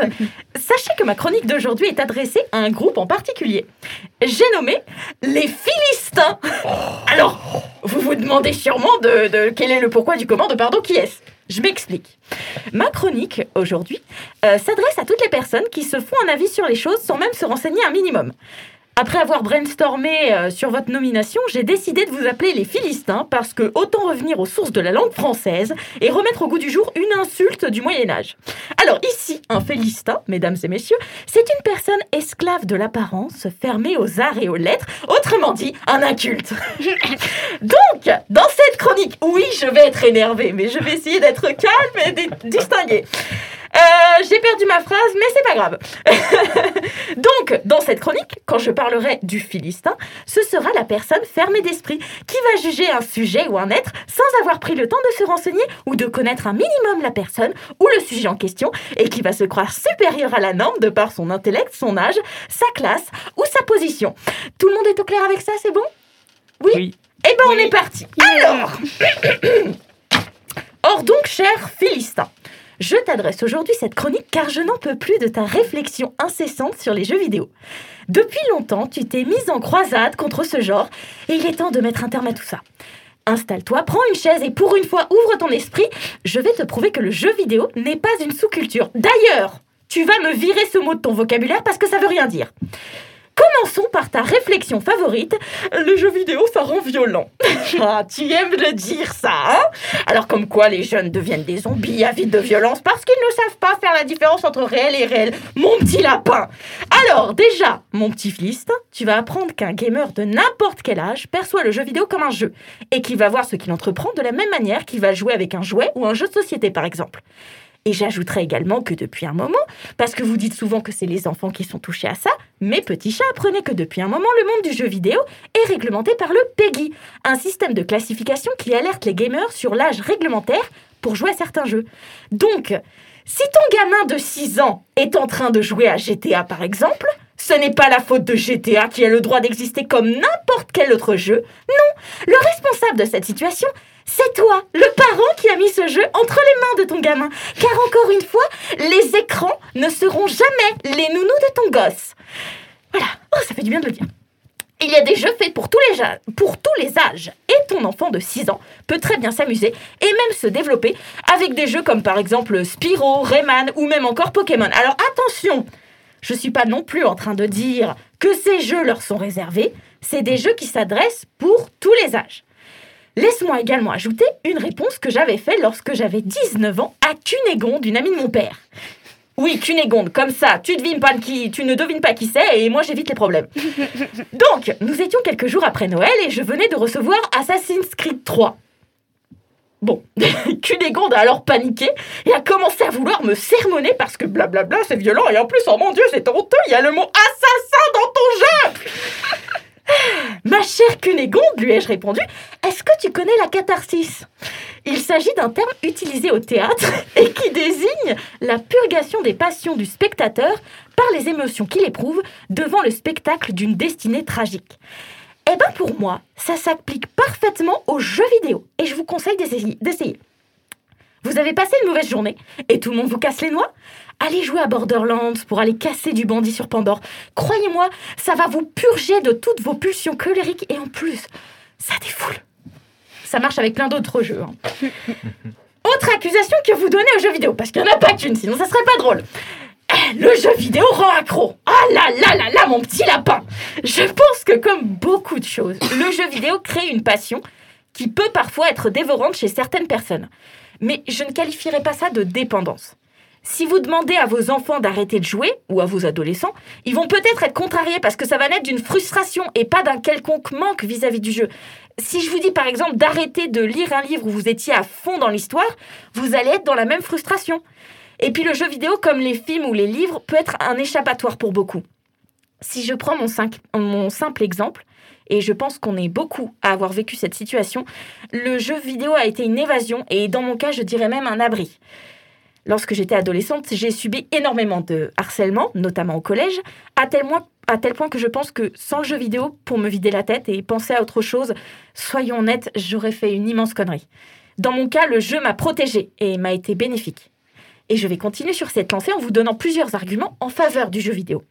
sachez que ma chronique d'aujourd'hui est adressée à un groupe en particulier. J'ai nommé les Philistins. Alors, vous vous demandez sûrement de, quel est le pourquoi du comment de pardon qui est-ce? Je m'explique. Ma chronique aujourd'hui euh, s'adresse à toutes les personnes qui se font un avis sur les choses sans même se renseigner un minimum. Après avoir brainstormé euh, sur votre nomination, j'ai décidé de vous appeler les Philistins parce que autant revenir aux sources de la langue française et remettre au goût du jour une insulte du Moyen Âge. Alors ici, un Philistin, mesdames et messieurs, c'est une personne esclave de l'apparence, fermée aux arts et aux lettres, autrement dit, un inculte. Donc, dans cette chronique, oui, je vais être énervée, mais je vais essayer d'être calme et di- distinguée. Euh, j'ai perdu ma phrase, mais c'est pas grave. Donc, dans cette chronique, quand je parlerai du Philistin, ce sera la personne fermée d'esprit qui va juger un sujet ou un être sans avoir pris le temps de se renseigner ou de connaître un minimum la personne ou le sujet en question et qui va se croire supérieur à la norme de par son intellect, son âge, sa classe ou sa position. Tout le monde est au clair avec ça, c'est bon? Oui, Oui. Eh ben, on est parti. Alors, Or donc, cher Philistin, je t'adresse aujourd'hui cette chronique car je n'en peux plus de ta réflexion incessante sur les jeux vidéo. Depuis longtemps, tu t'es mise en croisade contre ce genre et il est temps de mettre un terme à tout ça. Installe-toi, prends une chaise et pour une fois ouvre ton esprit. Je vais te prouver que le jeu vidéo n'est pas une sous-culture. D'ailleurs, tu vas me virer ce mot de ton vocabulaire parce que ça veut rien dire. Commençons par ta réflexion favorite. Le jeu vidéo, ça rend violent. ah, tu aimes le dire, ça, hein? Alors, comme quoi les jeunes deviennent des zombies avides de violence parce qu'ils ne savent pas faire la différence entre réel et réel. Mon petit lapin Alors, déjà, mon petit Philistin, tu vas apprendre qu'un gamer de n'importe quel âge perçoit le jeu vidéo comme un jeu et qu'il va voir ce qu'il entreprend de la même manière qu'il va jouer avec un jouet ou un jeu de société, par exemple. Et j'ajouterai également que depuis un moment, parce que vous dites souvent que c'est les enfants qui sont touchés à ça, mes petits chats apprenaient que depuis un moment, le monde du jeu vidéo est réglementé par le PEGI, un système de classification qui alerte les gamers sur l'âge réglementaire pour jouer à certains jeux. Donc, si ton gamin de 6 ans est en train de jouer à GTA par exemple, ce n'est pas la faute de GTA qui a le droit d'exister comme n'importe quel autre jeu. Non, le responsable de cette situation, c'est toi, le parent qui a mis ce jeu entre les mains de ton gamin. Car encore une fois, les écrans ne seront jamais les nounous de ton gosse. Voilà, oh, ça fait du bien de le dire. Il y a des jeux faits pour tous les, pour tous les âges. Et ton enfant de 6 ans peut très bien s'amuser et même se développer avec des jeux comme par exemple Spyro, Rayman ou même encore Pokémon. Alors attention, je suis pas non plus en train de dire que ces jeux leur sont réservés. C'est des jeux qui s'adressent pour tous les âges. Laisse-moi également ajouter une réponse que j'avais faite lorsque j'avais 19 ans à Cunégonde, une amie de mon père. Oui, Cunégonde, comme ça, tu, devines pas qui, tu ne devines pas qui c'est et moi j'évite les problèmes. Donc, nous étions quelques jours après Noël et je venais de recevoir Assassin's Creed 3. Bon, Cunégonde a alors paniqué et a commencé à vouloir me sermonner parce que blablabla c'est violent et en plus, oh mon dieu, c'est honteux, il y a le mot assassin dans ton jeu Ma chère Cunégonde, lui ai-je répondu, est-ce que tu connais la catharsis? Il s'agit d'un terme utilisé au théâtre et qui désigne la purgation des passions du spectateur par les émotions qu'il éprouve devant le spectacle d'une destinée tragique. Eh ben pour moi, ça s'applique parfaitement aux jeux vidéo et je vous conseille d'essayer. Vous avez passé une mauvaise journée et tout le monde vous casse les noix Allez jouer à Borderlands pour aller casser du bandit sur Pandore. Croyez-moi, ça va vous purger de toutes vos pulsions colériques et en plus, ça défoule. Ça marche avec plein d'autres jeux. hein. Autre accusation que vous donnez aux jeux vidéo, parce qu'il n'y en a pas qu'une, sinon ça serait pas drôle. Eh, Le jeu vidéo rend accro. Ah là là là là, mon petit lapin. Je pense que comme beaucoup de choses, le jeu vidéo crée une passion qui peut parfois être dévorante chez certaines personnes. Mais je ne qualifierais pas ça de dépendance. Si vous demandez à vos enfants d'arrêter de jouer, ou à vos adolescents, ils vont peut-être être contrariés parce que ça va naître d'une frustration et pas d'un quelconque manque vis-à-vis du jeu. Si je vous dis par exemple d'arrêter de lire un livre où vous étiez à fond dans l'histoire, vous allez être dans la même frustration. Et puis le jeu vidéo, comme les films ou les livres, peut être un échappatoire pour beaucoup. Si je prends mon, simple exemple, et je pense qu'on est beaucoup à avoir vécu cette situation, le jeu vidéo a été une évasion et dans mon cas, je dirais même un abri. Lorsque j'étais adolescente, j'ai subi énormément de harcèlement, notamment au collège, à tel, point, que je pense que sans jeu vidéo, pour me vider la tête et penser à autre chose, soyons honnêtes, j'aurais fait une immense connerie. Dans mon cas, le jeu m'a protégée et m'a été bénéfique. Et je vais continuer sur cette lancée en vous donnant plusieurs arguments en faveur du jeu vidéo.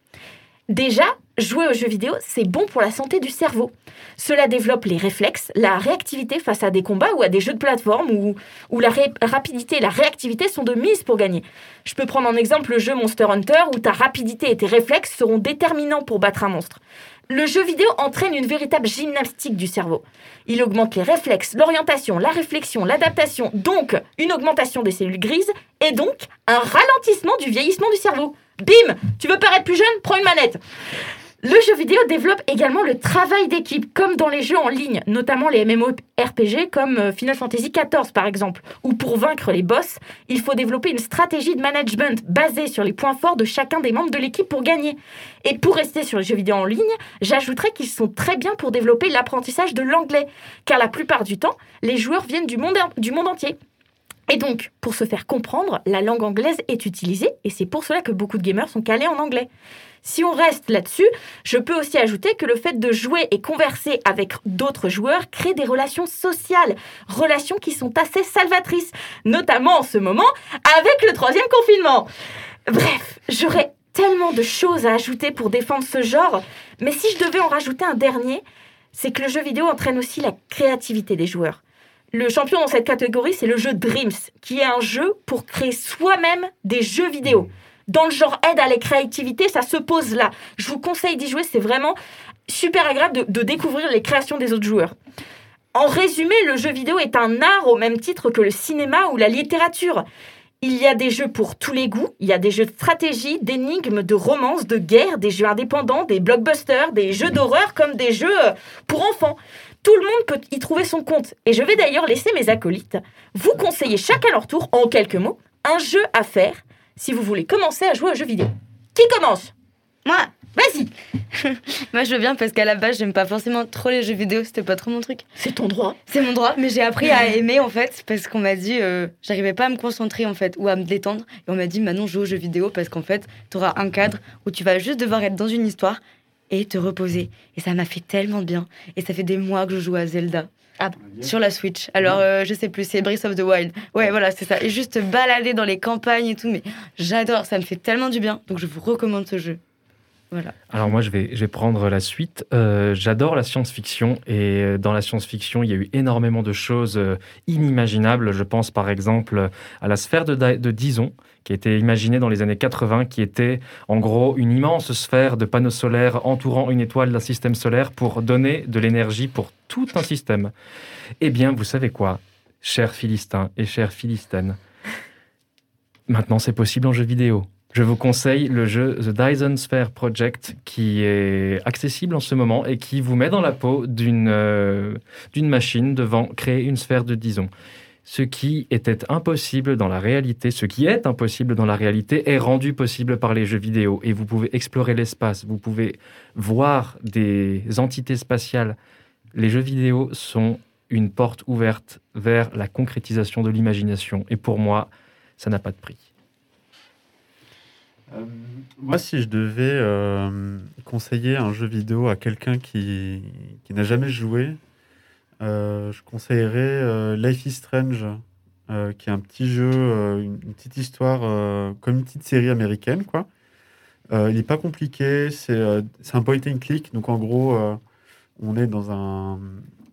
Déjà, jouer aux jeux vidéo, c'est bon pour la santé du cerveau. Cela développe les réflexes, la réactivité face à des combats ou à des jeux de plateforme où, où la rapidité et la réactivité sont de mise pour gagner. Je peux prendre en exemple le jeu Monster Hunter où ta rapidité et tes réflexes seront déterminants pour battre un monstre. Le jeu vidéo entraîne une véritable gymnastique du cerveau. Il augmente les réflexes, l'orientation, la réflexion, l'adaptation, donc une augmentation des cellules grises et donc un ralentissement du vieillissement du cerveau. Bim Tu veux paraître plus jeune? Prends une manette le jeu vidéo développe également le travail d'équipe, comme dans les jeux en ligne, notamment les MMORPG comme euh, Final Fantasy XIV par exemple, où pour vaincre les boss, il faut développer une stratégie de management basée sur les points forts de chacun des membres de l'équipe pour gagner. Et pour rester sur les jeux vidéo en ligne, j'ajouterais qu'ils sont très bien pour développer l'apprentissage de l'anglais, car la plupart du temps, les joueurs viennent du monde, du monde entier. Et donc, pour se faire comprendre, la langue anglaise est utilisée, et c'est pour cela que beaucoup de gamers sont calés en anglais. Si on reste là-dessus, je peux aussi ajouter que le fait de jouer et converser avec d'autres joueurs crée des relations sociales, relations qui sont assez salvatrices, notamment en ce moment avec le troisième confinement. Bref, j'aurais tellement de choses à ajouter pour défendre ce genre, mais si je devais en rajouter un dernier, c'est que le jeu vidéo entraîne aussi la créativité des joueurs. Le champion dans cette catégorie, c'est le jeu Dreams, qui est un jeu pour créer soi-même des jeux vidéo. Dans le genre aide à la créativité, ça se pose là. Je vous conseille d'y jouer, c'est vraiment super agréable de, découvrir les créations des autres joueurs. En résumé, le jeu vidéo est un art au même titre que le cinéma ou la littérature. Il y a des jeux pour tous les goûts, il y a des jeux de stratégie, d'énigmes, de romance, de guerre, des jeux indépendants, des blockbusters, des jeux d'horreur comme des jeux euh, pour enfants. Tout le monde peut y trouver son compte. Et je vais d'ailleurs laisser mes acolytes vous conseiller chacun leur tour, en quelques mots, un jeu à faire si vous voulez commencer à jouer aux jeux vidéo. Qui commence? Moi, Vas-y moi je veux bien parce qu'à la base j'aime pas forcément trop les jeux vidéo, c'était pas trop mon truc. C'est ton droit. C'est mon droit, mais j'ai appris à aimer en fait parce qu'on m'a dit euh, j'arrivais pas à me concentrer en fait ou à me détendre et on m'a dit maintenant joue aux jeux vidéo parce qu'en fait t'auras un cadre où tu vas juste devoir être dans une histoire et te reposer et ça m'a fait tellement bien et ça fait des mois que je joue à Zelda. Ah, sur la Switch. Alors, euh, je sais plus, c'est Breath of the Wild. Ouais, voilà, c'est ça. Et juste balader dans les campagnes et tout, mais j'adore, ça me fait tellement du bien. Donc, je vous recommande ce jeu. Alors moi, je vais, je vais prendre la suite. Euh, J'adore la science-fiction et euh, dans la science-fiction, il y a eu énormément de choses euh, inimaginables. Je pense par exemple à la sphère de, de Dison, qui été imaginée dans les années 80, qui était en gros une immense sphère de panneaux solaires entourant une étoile d'un système solaire pour donner de l'énergie pour tout un système. Eh bien, vous savez quoi, chers Philistins et chères Philistines, maintenant c'est possible en jeu vidéo. Je vous conseille le jeu The Dyson Sphere Project qui est accessible en ce moment et qui vous met dans la peau d'une euh, d'une machine devant créer une sphère de Dyson. Ce qui était impossible dans la réalité, ce qui est impossible dans la réalité est rendu possible par les jeux vidéo et vous pouvez explorer l'espace, vous pouvez voir des entités spatiales. Les jeux vidéo sont une porte ouverte vers la concrétisation de l'imagination et pour moi, ça n'a pas de prix. Euh, moi, si je devais euh, conseiller un jeu vidéo à quelqu'un qui, qui n'a jamais joué, euh, je conseillerais Life is Strange, qui est un petit jeu, une, petite histoire, comme une petite série américaine, quoi. Il n'est pas compliqué, c'est un point and click, donc en gros, on est dans un,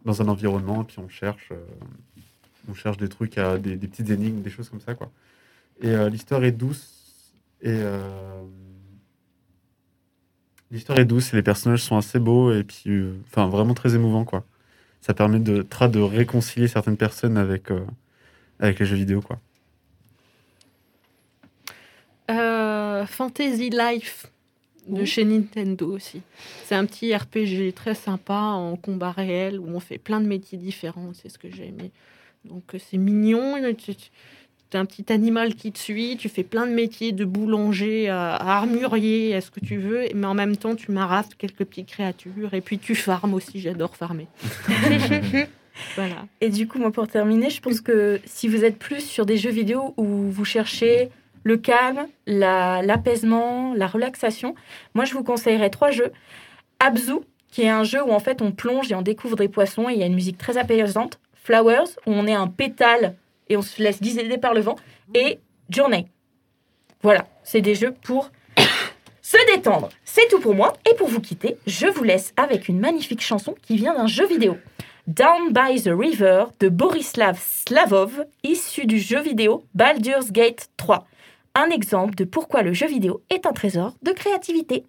dans un environnement, et puis on cherche, on cherche des trucs, des, des petites énigmes, des choses comme ça, quoi. Et l'histoire est douce, et euh, l'histoire est douce et les personnages sont assez beaux et puis euh, enfin vraiment très émouvants quoi. Ça permet de de réconcilier certaines personnes avec euh, avec les jeux vidéo quoi. Euh, Fantasy Life de chez Nintendo aussi. C'est un petit RPG très sympa en combat réel où on fait plein de métiers différents. C'est ce que j'ai aimé. Donc c'est mignon. Un petit animal qui te suit. Tu fais plein de métiers de boulanger à, à armurier, à ce que tu veux. Mais en même temps, tu marafes quelques petites créatures. Et puis tu farmes aussi. J'adore farmer. Voilà. Et du coup, moi, pour terminer, je pense que si vous êtes plus sur des jeux vidéo où vous cherchez le calme, la- l'apaisement, la, relaxation, moi, je vous conseillerais trois jeux. Abzu, qui est un jeu où en fait on plonge et on découvre des poissons et il y a une musique très apaisante. Flowers, où on est un pétale et on se laisse guider par le vent. Et Journey. Voilà, c'est des jeux pour se détendre. C'est tout pour moi. Et pour vous quitter, je vous laisse avec une magnifique chanson qui vient d'un jeu vidéo. Down by the River de Borislav Slavov, issu du jeu vidéo Baldur's Gate 3. Un exemple de pourquoi le jeu vidéo est un trésor de créativité.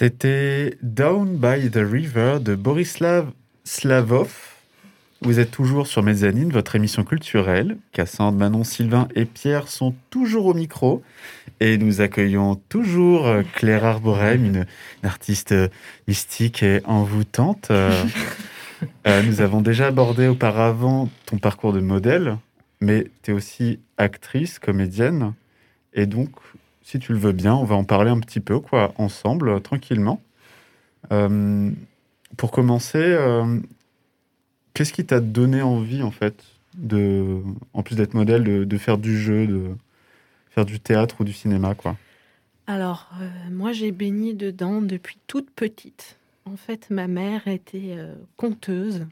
C'était Down by the River de Borislav Slavov. Vous êtes toujours sur Mezzanine, votre émission culturelle. Cassandre, Manon, Sylvain et Pierre sont toujours au micro. Et nous accueillons toujours euh, Claire Arborem, une, une artiste euh, mystique et envoûtante. Euh, nous avons déjà abordé auparavant ton parcours de modèle, mais tu es aussi actrice, comédienne. Et donc, si tu le veux bien, on va en parler un petit peu, quoi, ensemble, tranquillement. Euh, pour commencer, euh, qu'est-ce qui t'a donné envie, en fait, de, en plus d'être modèle, de, faire du jeu, de faire du théâtre ou du cinéma, quoi? Alors, euh, moi, j'ai baigné dedans depuis toute petite. En fait, ma mère était conteuse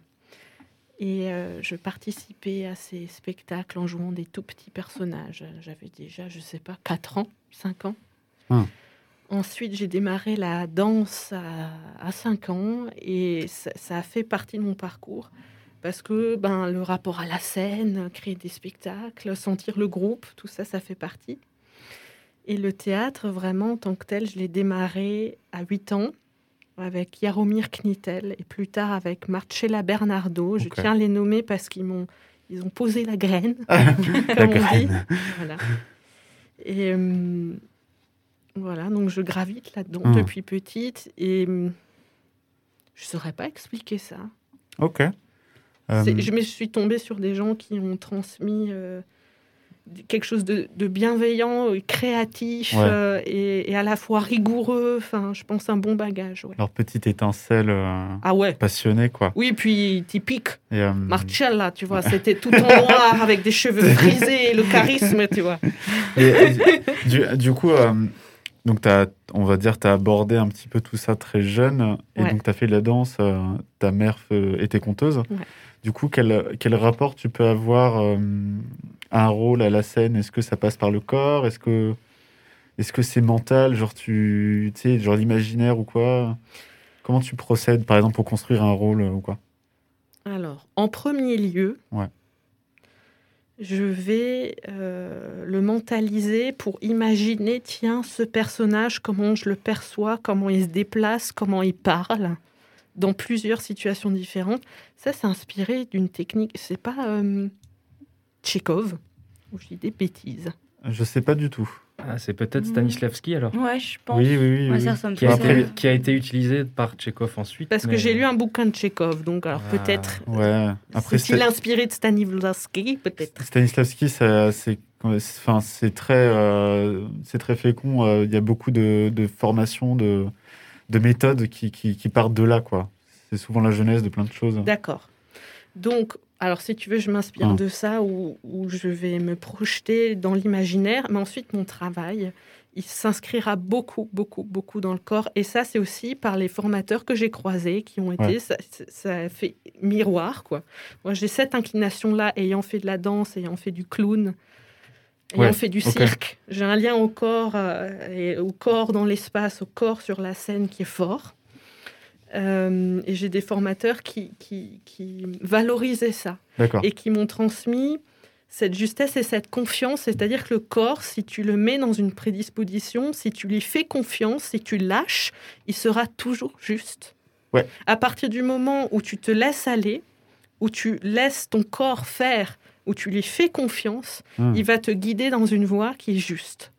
et euh, je participais à ces spectacles en jouant des tout petits personnages. J'avais déjà, je sais pas, 4 ans, 5 ans. Ah. Ensuite, j'ai démarré la danse à, à 5 ans et ça, ça a fait partie de mon parcours parce que ben, le rapport à la scène, créer des spectacles, sentir le groupe, tout ça, ça fait partie. Et le théâtre, vraiment, en tant que tel, je l'ai démarré à 8 ans avec Jaromir Knittel et plus tard avec Marcella Bernardo. Je tiens à les nommer parce qu'ils m'ont ils ont posé la graine, La graine. Voilà. Et euh, voilà, donc je gravite là-dedans Hmm. depuis petite et euh, je saurais pas expliquer ça. Ok. C'est- Je me suis tombée sur des gens qui ont transmis quelque chose de, de bienveillant, et créatif Ouais. euh, et, et à la fois rigoureux. Enfin, je pense un bon bagage. ouais. Leur petite étincelle euh, Ah ouais. passionnée, quoi. Oui, puis typique Et, euh, Marcella, tu vois, c'était tout en noir avec des cheveux frisés, le charisme, tu vois. Et, du, du coup, euh, donc t'as- on va dire, tu as abordé un petit peu tout ça très jeune. Et donc, tu as fait de la danse. euh, ta mère euh, était conteuse. Du coup, quel, quel rapport tu peux avoir euh, à un rôle à la scène? Est-ce que ça passe par le corps? Est-ce que est-ce que c'est mental? Genre, tu sais, genre l'imaginaire ou quoi? Comment tu procèdes, par exemple, pour construire un rôle euh, ou quoi? Alors, en premier lieu, Ouais. je vais euh, le mentaliser pour imaginer, tiens, ce personnage, comment je le perçois, comment il se déplace, comment il parle, dans plusieurs situations différentes. Ça, c'est inspiré d'une technique, c'est pas euh, Tchekhov, ou je dis des bêtises. Je sais pas du tout. Ah, c'est peut-être. Stanislavski alors Ouais, je pense. Oui, oui, oui. Ouais, ça qui a, été, ça. qui a été utilisé par Tchekhov ensuite. Parce que j'ai lu un bouquin de Tchekhov, donc alors Ah, peut-être. Ouais. Après, C'est-il Sta- inspiré de Stanislavski Peut-être? Stanislavski, ça- c'est enfin, c'est très, euh, c'est très fécond. euh, Il y a beaucoup de, de formations, de, de méthodes qui, qui, qui partent de là. quoi. C'est souvent la jeunesse de plein de choses. D'accord. Donc, alors si tu veux, je m'inspire Ah. de ça où, où je vais me projeter dans l'imaginaire, mais ensuite mon travail, il s'inscrira beaucoup, beaucoup, beaucoup dans le corps. Et ça, c'est aussi par les formateurs que j'ai croisés qui ont été, Ouais. ça, ça fait miroir, quoi. Moi, j'ai cette inclination-là, ayant fait de la danse, ayant fait du clown, ayant Ouais, fait du cirque. J'ai un lien au corps, euh, et au corps dans l'espace, au corps sur la scène qui est fort. Euh, et j'ai des formateurs qui, qui, qui valorisaient ça et qui m'ont transmis cette justesse et cette confiance. C'est-à-dire que le corps, si tu le mets dans une prédisposition, si tu lui fais confiance, si tu lâches, il sera toujours juste. Ouais. À partir du moment où tu te laisses aller, où tu laisses ton corps faire, où tu lui fais confiance, Hmm. il va te guider dans une voie qui est juste.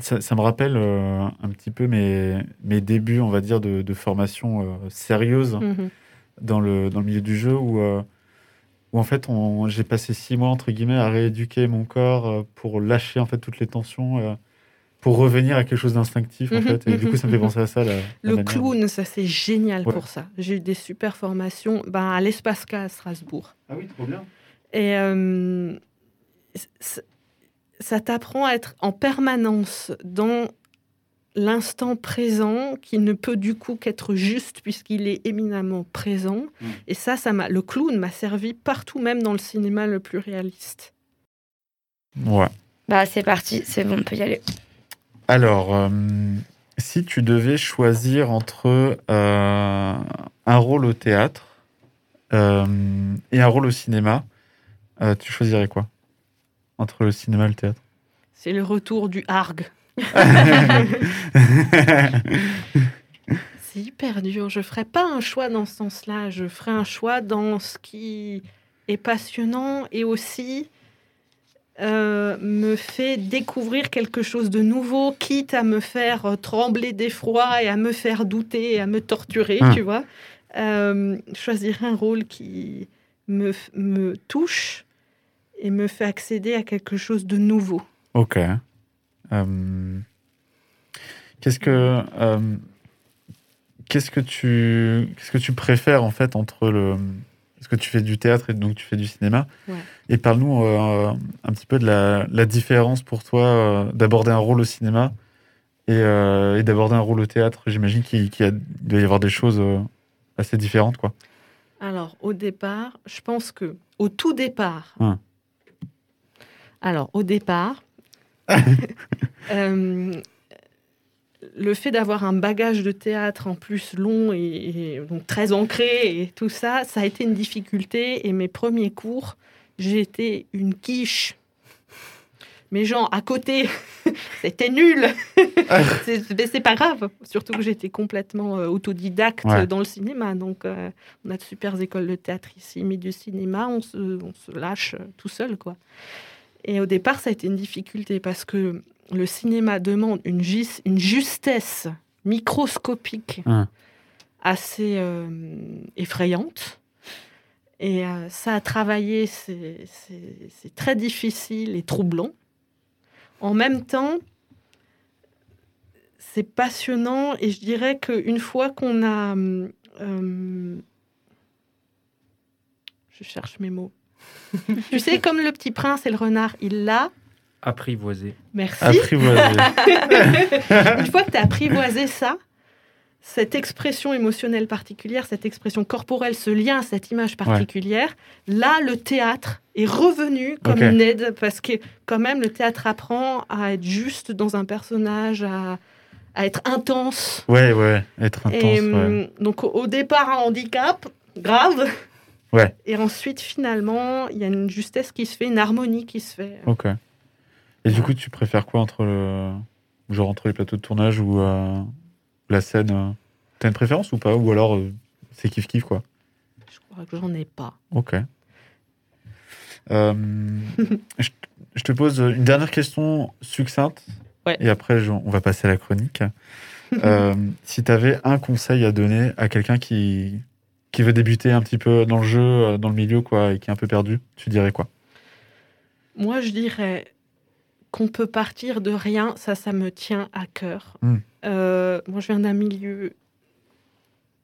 Ça, ça me rappelle euh, un petit peu mes, mes débuts, on va dire, de, de formation euh, sérieuse Mhm. dans, le, dans le milieu du jeu où, euh, où en fait, j'ai passé six mois, entre guillemets, à rééduquer mon corps euh, pour lâcher en fait toutes les tensions, euh, pour revenir à quelque chose d'instinctif, en Mhm, fait. Et du coup, ça me fait mhm. penser à ça. La, Le clown, ça c'est génial Ouais. pour ça. J'ai eu des super formations ben, à l'Espace K à Strasbourg. Ah oui, trop bien. Et euh, ça t'apprend à être en permanence dans l'instant présent qui ne peut du coup qu'être juste puisqu'il est éminemment présent. Mm. Et ça, ça m'a, le clown m'a servi partout, même dans le cinéma le plus réaliste. Ouais. Bah, c'est parti, c'est bon, on peut y aller. Alors, euh, si tu devais choisir entre euh, un rôle au théâtre euh, et un rôle au cinéma, euh, tu choisirais quoi Entre le cinéma et le théâtre? C'est le retour du harg. C'est hyper dur. Je ferai pas un choix dans ce sens-là. Je ferai un choix dans ce qui est passionnant et aussi euh, me fait découvrir quelque chose de nouveau, quitte à me faire trembler d'effroi et à me faire douter et à me torturer, Ah. tu vois. Euh, choisir un rôle qui me, me touche et me fait accéder à quelque chose de nouveau. Ok. Euh, qu'est-ce que euh, qu'est-ce que tu qu'est-ce que tu préfères en fait entre le parce que tu fais du théâtre et donc tu fais du cinéma Ouais. et parle-nous euh, un petit peu de la, la différence pour toi d'aborder un rôle au cinéma et, et d'aborder un rôle au théâtre j'imagine qu'il doit y avoir des choses assez différentes quoi Alors, au départ, je pense que au tout départ, Hum. Alors au départ, euh, le fait d'avoir un bagage de théâtre en plus long et, et donc très ancré et tout ça, ça a été une difficulté. Et mes premiers cours, j'ai été une quiche. Mais genre, à côté, c'était nul. Mais c'est pas grave. Surtout que j'étais complètement euh, autodidacte Ouais. dans le cinéma. Donc, euh, on a de super écoles de théâtre ici, mais du cinéma, on se, on se lâche tout seul, quoi. Et au départ, ça a été une difficulté parce que le cinéma demande une, gis- une justesse microscopique Hum. assez euh, effrayante. Et euh, ça a travaillé, c'est très difficile et troublant. En même temps, c'est passionnant et je dirais qu'une fois qu'on a... hum, euh, je cherche mes mots. tu sais, comme le petit prince et le renard, il l'a. Apprivoisé. Merci. apprivoisé Une fois que tu as apprivoisé ça, cette expression émotionnelle particulière, cette expression corporelle, ce lien à cette image particulière, là, le théâtre est revenu comme une aide parce que quand même, le théâtre apprend à être juste dans un personnage, à, à être intense. Ouais, ouais, être intense. Et, ouais. hum, Donc au- au départ, un handicap grave. Ouais. Et ensuite, finalement, il y a une justesse qui se fait, une harmonie qui se fait. Ok. Et du coup, tu préfères quoi entre le. Genre entre les plateaux de tournage ou euh, la scène euh, T'as une préférence ou pas? Ou alors euh, c'est kiff-kiff quoi? Je crois que j'en ai pas. Ok. Euh, je, je te pose une dernière question succincte. Ouais. Et après, je- on va passer à la chronique. Si tu avais un conseil à donner à quelqu'un qui, qui veut débuter un petit peu dans le jeu, euh, dans le milieu, quoi, et qui est un peu perdu, tu dirais quoi? Moi, je dirais qu'on peut partir de rien, ça, ça me tient à cœur. Mm. Euh, moi, je viens d'un milieu,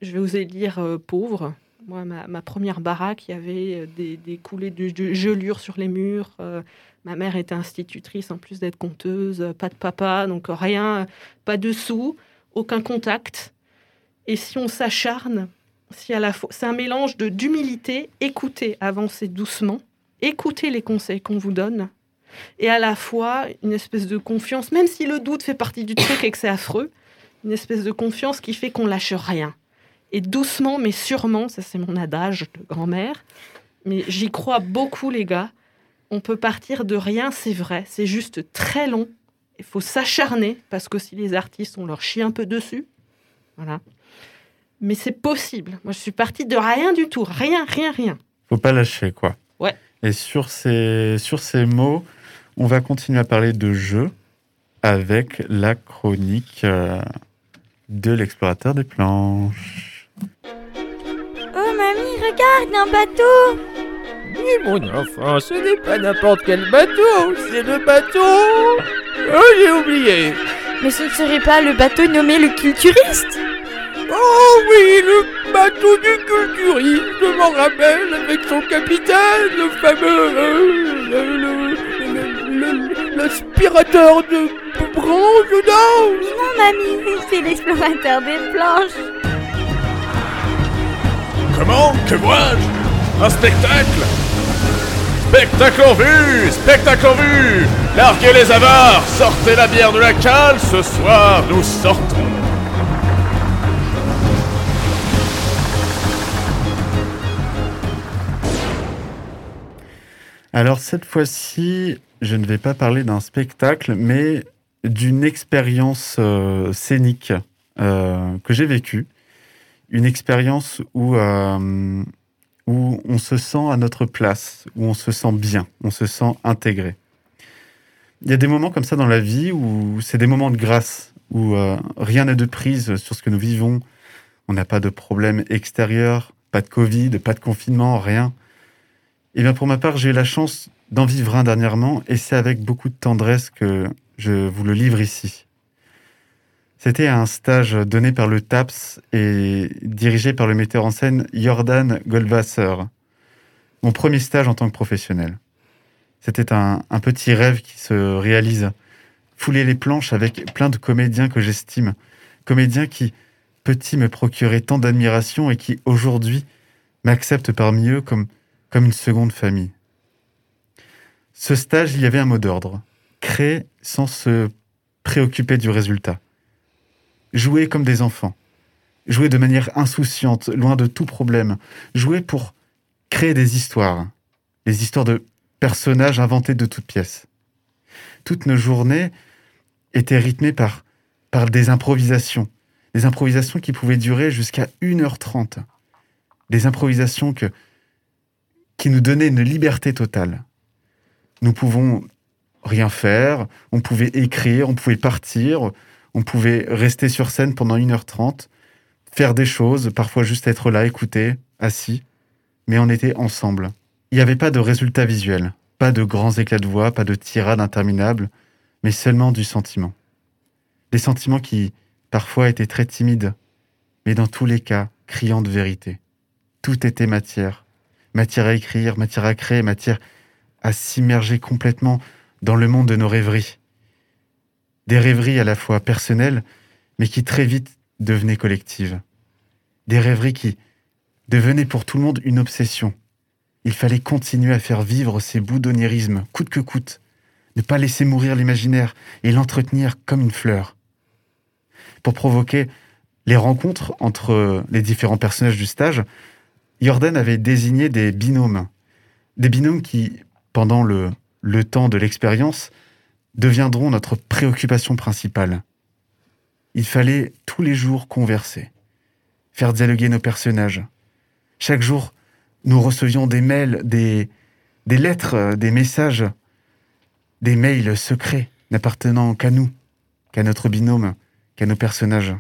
je vais oser dire, euh, pauvre. Moi, ma, ma première baraque, il y avait des, des coulées de, de gelure sur les murs. Euh, ma mère était institutrice, en plus d'être conteuse. Pas de papa, donc rien, pas de sous, aucun contact. Et si on s'acharne, c'est un mélange de d'humilité, écouter, avancer doucement, écouter les conseils qu'on vous donne, et à la fois une espèce de confiance, même si le doute fait partie du truc et que c'est affreux, une espèce de confiance qui fait qu'on lâche rien. Et doucement, mais sûrement, ça c'est mon adage de grand-mère, mais j'y crois beaucoup les gars, on peut partir de rien, c'est vrai, c'est juste très long, il faut s'acharner, parce que si les artistes, on leur chie un peu dessus, voilà. Mais c'est possible. Moi, je suis partie de rien du tout, rien, rien, rien. Faut pas lâcher, quoi. Ouais. Et sur ces, sur ces mots, on va continuer à parler de jeu avec la chronique euh, de l'explorateur des planches. Oh mamie, regarde un bateau Oui, mon enfant, ce n'est pas n'importe quel bateau, c'est le bateau. Oh, j'ai oublié. Mais ce ne serait pas le bateau nommé le culturiste? Oh oui, le bateau du culturiste, je m'en rappelle, avec son capitaine, le fameux... euh, le- le- le- le- L'aspirateur de branche, non Non mamie, c'est l'explorateur des planches. Comment Que vois-je Un spectacle? Spectacle en vue Spectacle en vue. Larguez les avares Sortez la bière de la cale Ce soir, nous sortons Alors cette fois-ci, je ne vais pas parler d'un spectacle, mais d'une expérience euh, scénique euh, que j'ai vécue. Une expérience où, euh, où on se sent à notre place, où on se sent bien, on se sent intégré. Il y a des moments comme ça dans la vie où c'est des moments de grâce, où rien n'est de prise sur ce que nous vivons. On n'a pas de problème extérieur, pas de Covid, pas de confinement, rien. Eh pour ma part, j'ai eu la chance d'en vivre un dernièrement, et c'est avec beaucoup de tendresse que je vous le livre ici. C'était un stage donné par le TAPS et dirigé par le metteur en scène Jordan Goldwasser. Mon premier stage en tant que professionnel. C'était un, un petit rêve qui se réalise. Fouler les planches avec plein de comédiens que j'estime. Comédiens qui, petits, me procuraient tant d'admiration et qui, aujourd'hui, m'acceptent parmi eux comme comme une seconde famille. Ce stage, il y avait un mot d'ordre. Créer sans se préoccuper du résultat. Jouer comme des enfants. Jouer de manière insouciante, loin de tout problème. Jouer pour créer des histoires. Des histoires de personnages inventés de toutes pièces. Toutes nos journées étaient rythmées par, des improvisations. Des improvisations qui pouvaient durer jusqu'à 1h30. Des improvisations que, qui nous donnait une liberté totale. Nous pouvons rien faire, on pouvait écrire, on pouvait partir, on pouvait rester sur scène pendant 1h30, faire des choses, parfois juste être là, écouter, assis, mais on était ensemble. Il n'y avait pas de résultat visuel, pas de grands éclats de voix, pas de tirades interminables, mais seulement du sentiment. Des sentiments qui, parfois, étaient très timides, mais dans tous les cas, criant de vérité. Tout était matière, matière à écrire, matière à créer, matière à s'immerger complètement dans le monde de nos rêveries. Des rêveries à la fois personnelles, mais qui très vite devenaient collectives. Des rêveries qui devenaient pour tout le monde une obsession. Il fallait continuer à faire vivre ces bouts d'onirisme, coûte que coûte, ne pas laisser mourir l'imaginaire et l'entretenir comme une fleur. pour provoquer les rencontres entre les différents personnages du stage, Jordan avait désigné des binômes. Des binômes qui, pendant le, temps de l'expérience, deviendront notre préoccupation principale. Il fallait tous les jours converser, faire dialoguer nos personnages. Chaque jour, nous recevions des mails, des, des lettres, des messages, des mails secrets n'appartenant qu'à nous, qu'à notre binôme, qu'à nos personnages.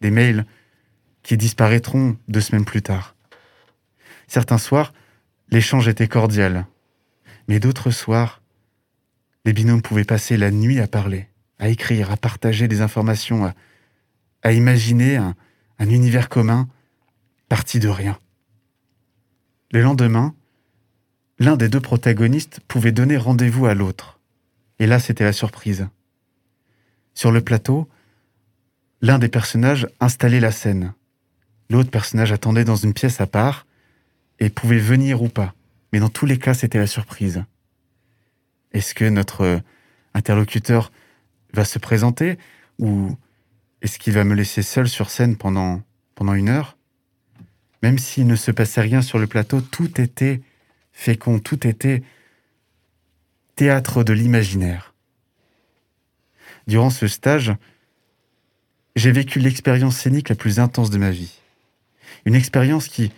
Des mails qui disparaîtront deux semaines plus tard. Certains soirs, l'échange était cordial, mais d'autres soirs, les binômes pouvaient passer la nuit à parler, à écrire, à partager des informations, à, imaginer un univers commun parti de rien. Le lendemain, l'un des deux protagonistes pouvait donner rendez-vous à l'autre. Et là, c'était la surprise. Sur le plateau, l'un des personnages installait la scène. L'autre personnage attendait dans une pièce à part et pouvait venir ou pas. Mais dans tous les cas, c'était la surprise. Est-ce que notre interlocuteur va se présenter ou est-ce qu'il va me laisser seul sur scène pendant, pendant une heure? Même s'il ne se passait rien sur le plateau, tout était fécond, tout était théâtre de l'imaginaire. Durant ce stage, j'ai vécu l'expérience scénique la plus intense de ma vie. Une expérience qui,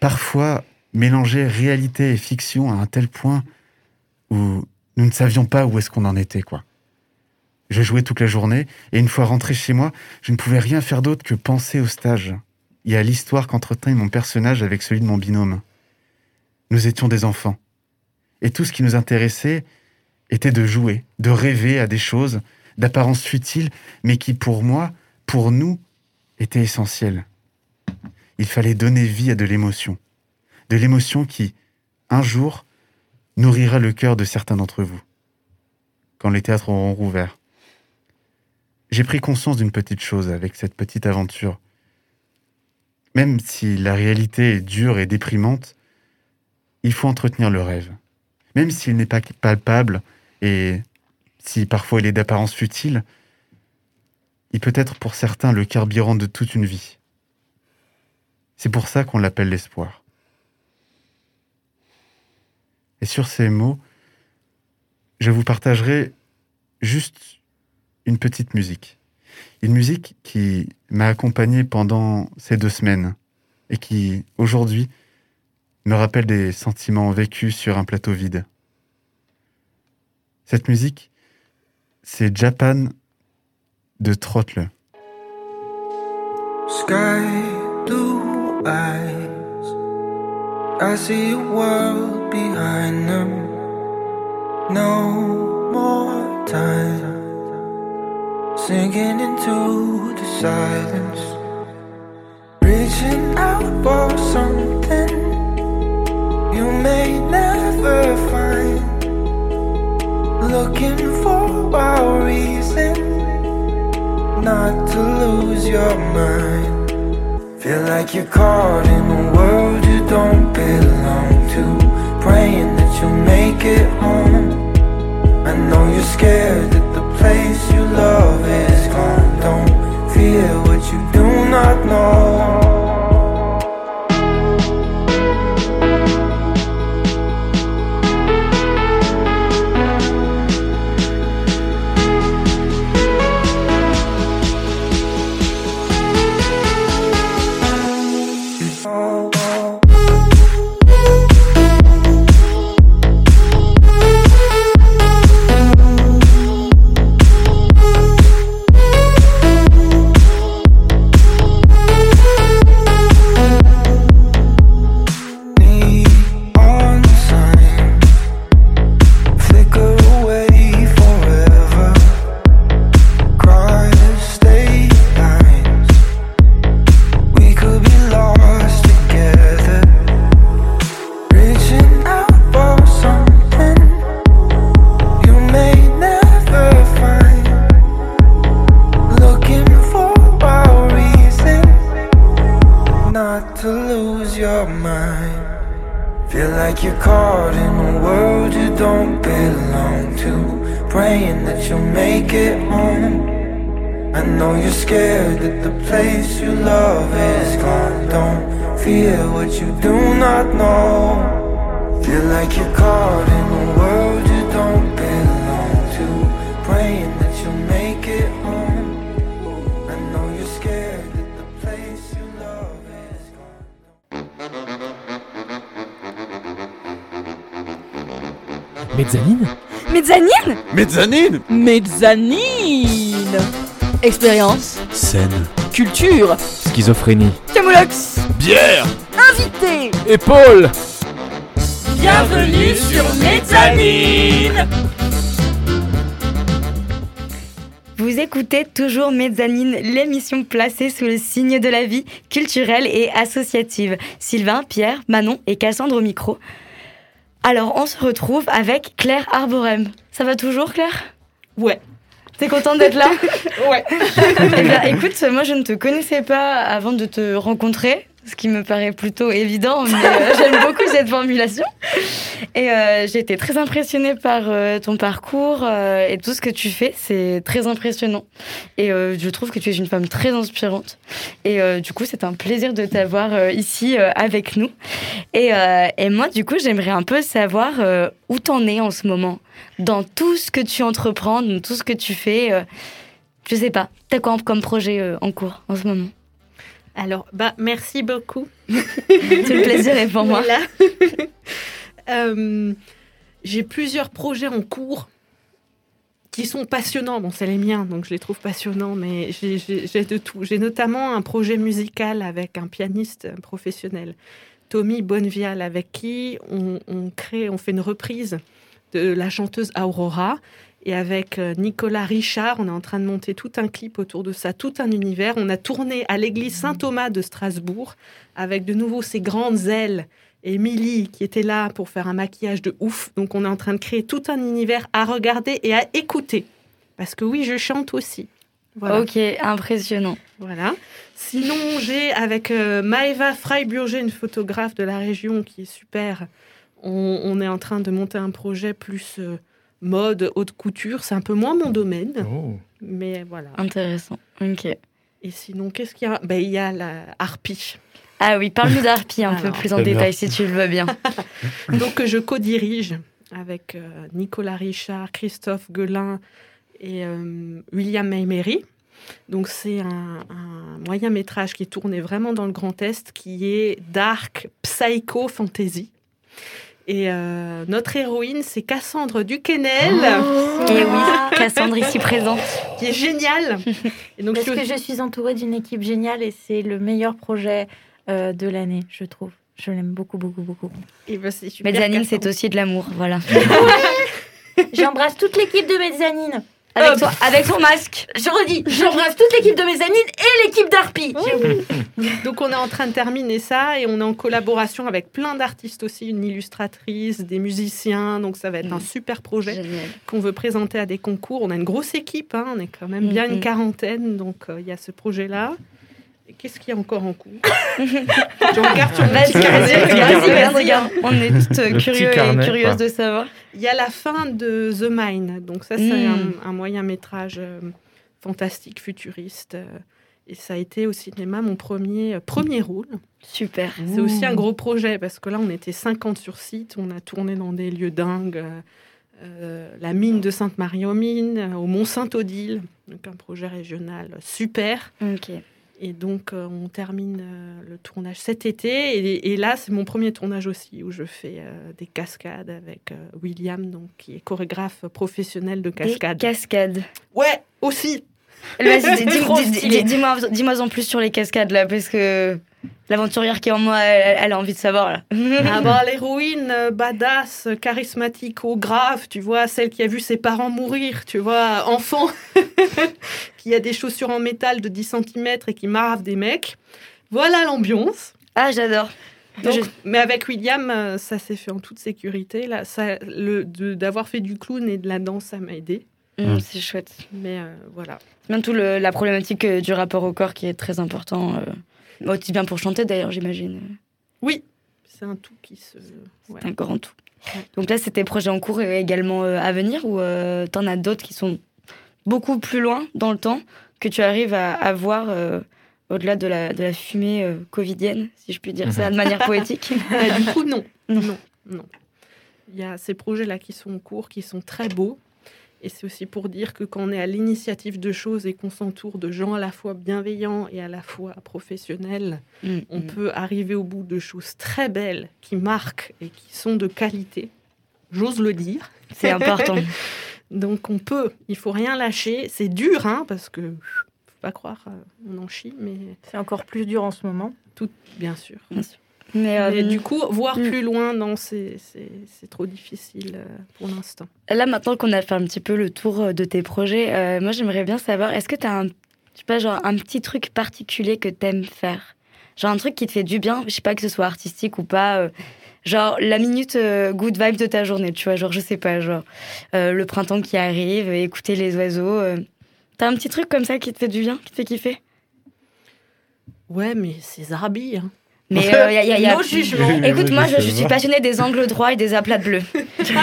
parfois, mélangeait réalité et fiction à un tel point où nous ne savions pas où est-ce qu'on en était, quoi. Je jouais toute la journée, et une fois rentré chez moi, je ne pouvais rien faire d'autre que penser au stage et à l'histoire qu'entretint mon personnage avec celui de mon binôme. Nous étions des enfants, et tout ce qui nous intéressait était de jouer, de rêver à des choses d'apparence futile, mais qui pour moi, pour nous, étaient essentielles. Il fallait donner vie à de l'émotion, de l'émotion qui, un jour, nourrira le cœur de certains d'entre vous, quand les théâtres auront rouvert. J'ai pris conscience d'une petite chose avec cette petite aventure. Même si la réalité est dure et déprimante, il faut entretenir le rêve. Même s'il n'est pas palpable et si parfois il est d'apparence futile, il peut être pour certains le carburant de toute une vie. C'est pour ça qu'on l'appelle l'espoir. Et sur ces mots, je vous partagerai juste une petite musique. Une musique qui m'a accompagné pendant ces deux semaines et qui, aujourd'hui, me rappelle des sentiments vécus sur un plateau vide. Cette musique, c'est Japan de Trottle. Sky eyes. I see a world behind them. No more time. Sinking into the silence. Reaching out for something you may never find. Looking for a reason not to lose your mind. Feel like you're caught in a world you don't belong Mezzanine Expérience, Scène. culture, Schizophrénie. Camoulox, Bière invité Épaule Bienvenue sur Mezzanine Vous écoutez toujours Mezzanine, l'émission placée sous le signe de la vie culturelle et associative. Sylvain, Pierre, Manon et Cassandre au micro. Alors, on se retrouve avec Claire Arborem. Ça va toujours, Claire? Ouais. T'es contente d'être là Ouais. Eh bien, écoute, moi je ne te connaissais pas avant de te rencontrer, ce qui me paraît plutôt évident, mais euh, j'aime beaucoup cette formulation. Et euh, j'ai été très impressionnée par euh, ton parcours et tout ce que tu fais, c'est très impressionnant. Et je trouve que tu es une femme très inspirante. Et du coup, c'est un plaisir de t'avoir ici avec nous. Et, et moi, du coup, j'aimerais un peu savoir où t'en es en ce moment, dans tout ce que tu entreprends, dans tout ce que tu fais. je sais pas, t'as quoi comme projet en cours en ce moment? Alors, bah, merci beaucoup. Tout le plaisir est pour moi. Voilà. Euh, J'ai plusieurs projets en cours qui sont passionnants. Bon, c'est les miens, donc je les trouve passionnants, mais j'ai- j'ai j'ai de tout. J'ai notamment un projet musical avec un pianiste professionnel, Tommy Bonnevial, avec qui on, on crée, on fait une reprise de la chanteuse Aurora. Et avec euh, Nicolas Richard, on est en train de monter tout un clip autour de ça, tout un univers. On a tourné à l'église Saint-Thomas de Strasbourg avec de nouveau ces grandes ailes. Et Émilie qui était là pour faire un maquillage de ouf. Donc on est en train de créer tout un univers à regarder et à écouter. Parce que oui, je chante aussi. Voilà. Ok, impressionnant. Voilà. Sinon, j'ai avec euh, Maëva Freiburger, une photographe de la région qui est super. On, on est en train de monter un projet plus euh, mode, haute couture. C'est un peu moins mon domaine. Oh. Mais voilà. Intéressant. Ok. Et sinon, qu'est-ce qu'il y a? Ben, Il y a la harpie. Ah oui, parle-nous d'Harpie un peu plus en détail si tu le veux bien. Donc, que je co-dirige avec euh, Nicolas Richard, Christophe Guelin et euh, William Maymery. Donc, c'est un, un moyen métrage qui est tourné vraiment dans le Grand Est, qui est dark, psycho, fantasy. Et euh, notre héroïne, c'est Cassandre Duquesnel, Et oui, Cassandre ici présente. qui est géniale. Et donc, Parce je- que je suis entourée d'une équipe géniale et c'est le meilleur projet euh, de l'année, je trouve. Je l'aime beaucoup, beaucoup, beaucoup. et ben, c'est super, Mezzanine, c'est aussi de l'amour, voilà. J'embrasse toute l'équipe de Mezzanine. Avec, Hop. toi, avec ton masque. Je redis, j'embrasse toute l'équipe de Mezzanine et l'équipe d'Arpi. Donc on est en train de terminer ça et on est en collaboration avec plein d'artistes aussi, une illustratrice, des musiciens. Donc ça va être un super projet qu'on veut présenter à des concours. On a une grosse équipe, hein, on est quand même bien une quarantaine, donc euh, il y a ce projet-là. Qu'est-ce qu'il y a encore en cours Je regarde sur Vas-y, petit carnet. vas-y, regarde, Vas-y, regarde, vas-y. regarde. On est toutes curieux carnet, et curieuses de savoir. Il y a la fin de The Mine. Donc ça, c'est Mm. un, un moyen métrage euh, fantastique, futuriste. euh, et ça a été au cinéma mon premier, euh, premier rôle. Super. C'est aussi un gros projet parce que là, on était 50 sur site. On a tourné dans des lieux dingues. euh, la mine de Sainte-Marie-aux-Mines, au Mont-Saint-Odile. Donc un projet régional super. Ok. Et donc, euh, on termine euh, le tournage cet été. Et, et là, c'est mon premier tournage aussi, où je fais euh, des cascades avec William, donc, qui est chorégraphe professionnel de Des cascades. cascades. ouais, aussi Vas-y, dis- dis- stylé. dis- dis-moi en plus sur les cascades là, parce que l'aventurière qui est en moi, elle, elle a envie de savoir là. Ah bah, l'héroïne badass, charismatique, au grave, tu vois, celle qui a vu ses parents mourir, tu vois, enfant, qui a des chaussures en métal de 10 cm et qui marave des mecs. Voilà l'ambiance. Ah, j'adore. Donc, Je- Mais avec William, euh, ça s'est fait en toute sécurité. Là, ça, le, de- d'avoir fait du clown et de la danse, ça m'a aidé. Mm, c'est chouette. Mais euh, voilà. C'est bien tout le- la problématique euh, du rapport au corps qui est très important. euh, aussi bien pour chanter d'ailleurs, j'imagine. Oui, c'est un tout qui se. ouais. C'est un grand tout. Ouais. Donc là, c'est tes projets en cours et également euh, à venir ou euh, t'en as d'autres qui sont beaucoup plus loin dans le temps que tu arrives à, à voir euh, au-delà de la, de la fumée euh, covidienne, si je puis dire ça de manière poétique Bah, du coup, non. Non. non. Non. Il y a ces projets-là qui sont en cours, qui sont très beaux. Et c'est aussi pour dire que quand on est à l'initiative de choses et qu'on s'entoure de gens à la fois bienveillants et à la fois professionnels, Mm, on mm. peut arriver au bout de choses très belles qui marquent et qui sont de qualité. J'ose le dire. C'est important. Donc on peut, il faut rien lâcher. C'est dur, hein, parce que faut pas croire, euh, on en chie, mais C'est encore plus dur en ce moment. tout, bien sûr. Mais, euh, Mais du coup, voir mm. plus loin, non, c'est c'est- c'est trop difficile euh, pour l'instant. Là, maintenant qu'on a fait un petit peu le tour de tes projets, euh, moi, j'aimerais bien savoir, est-ce que tu as un, je sais pas, genre, un petit truc particulier que t'aimes faire? Genre un truc qui te fait du bien, je sais pas que ce soit artistique ou pas. euh, genre la minute euh, good vibe de ta journée, tu vois. Genre, je sais pas, genre euh, le printemps qui arrive, euh, écouter les oiseaux. euh. T'as un petit truc comme ça qui te fait du bien, qui te fait kiffer? Ouais, mais c'est Zarbi. Hein. Mais euh, y a- y a- y a- No jugement. Écoute, moi, je, je suis passionnée des angles droits et des aplats bleus.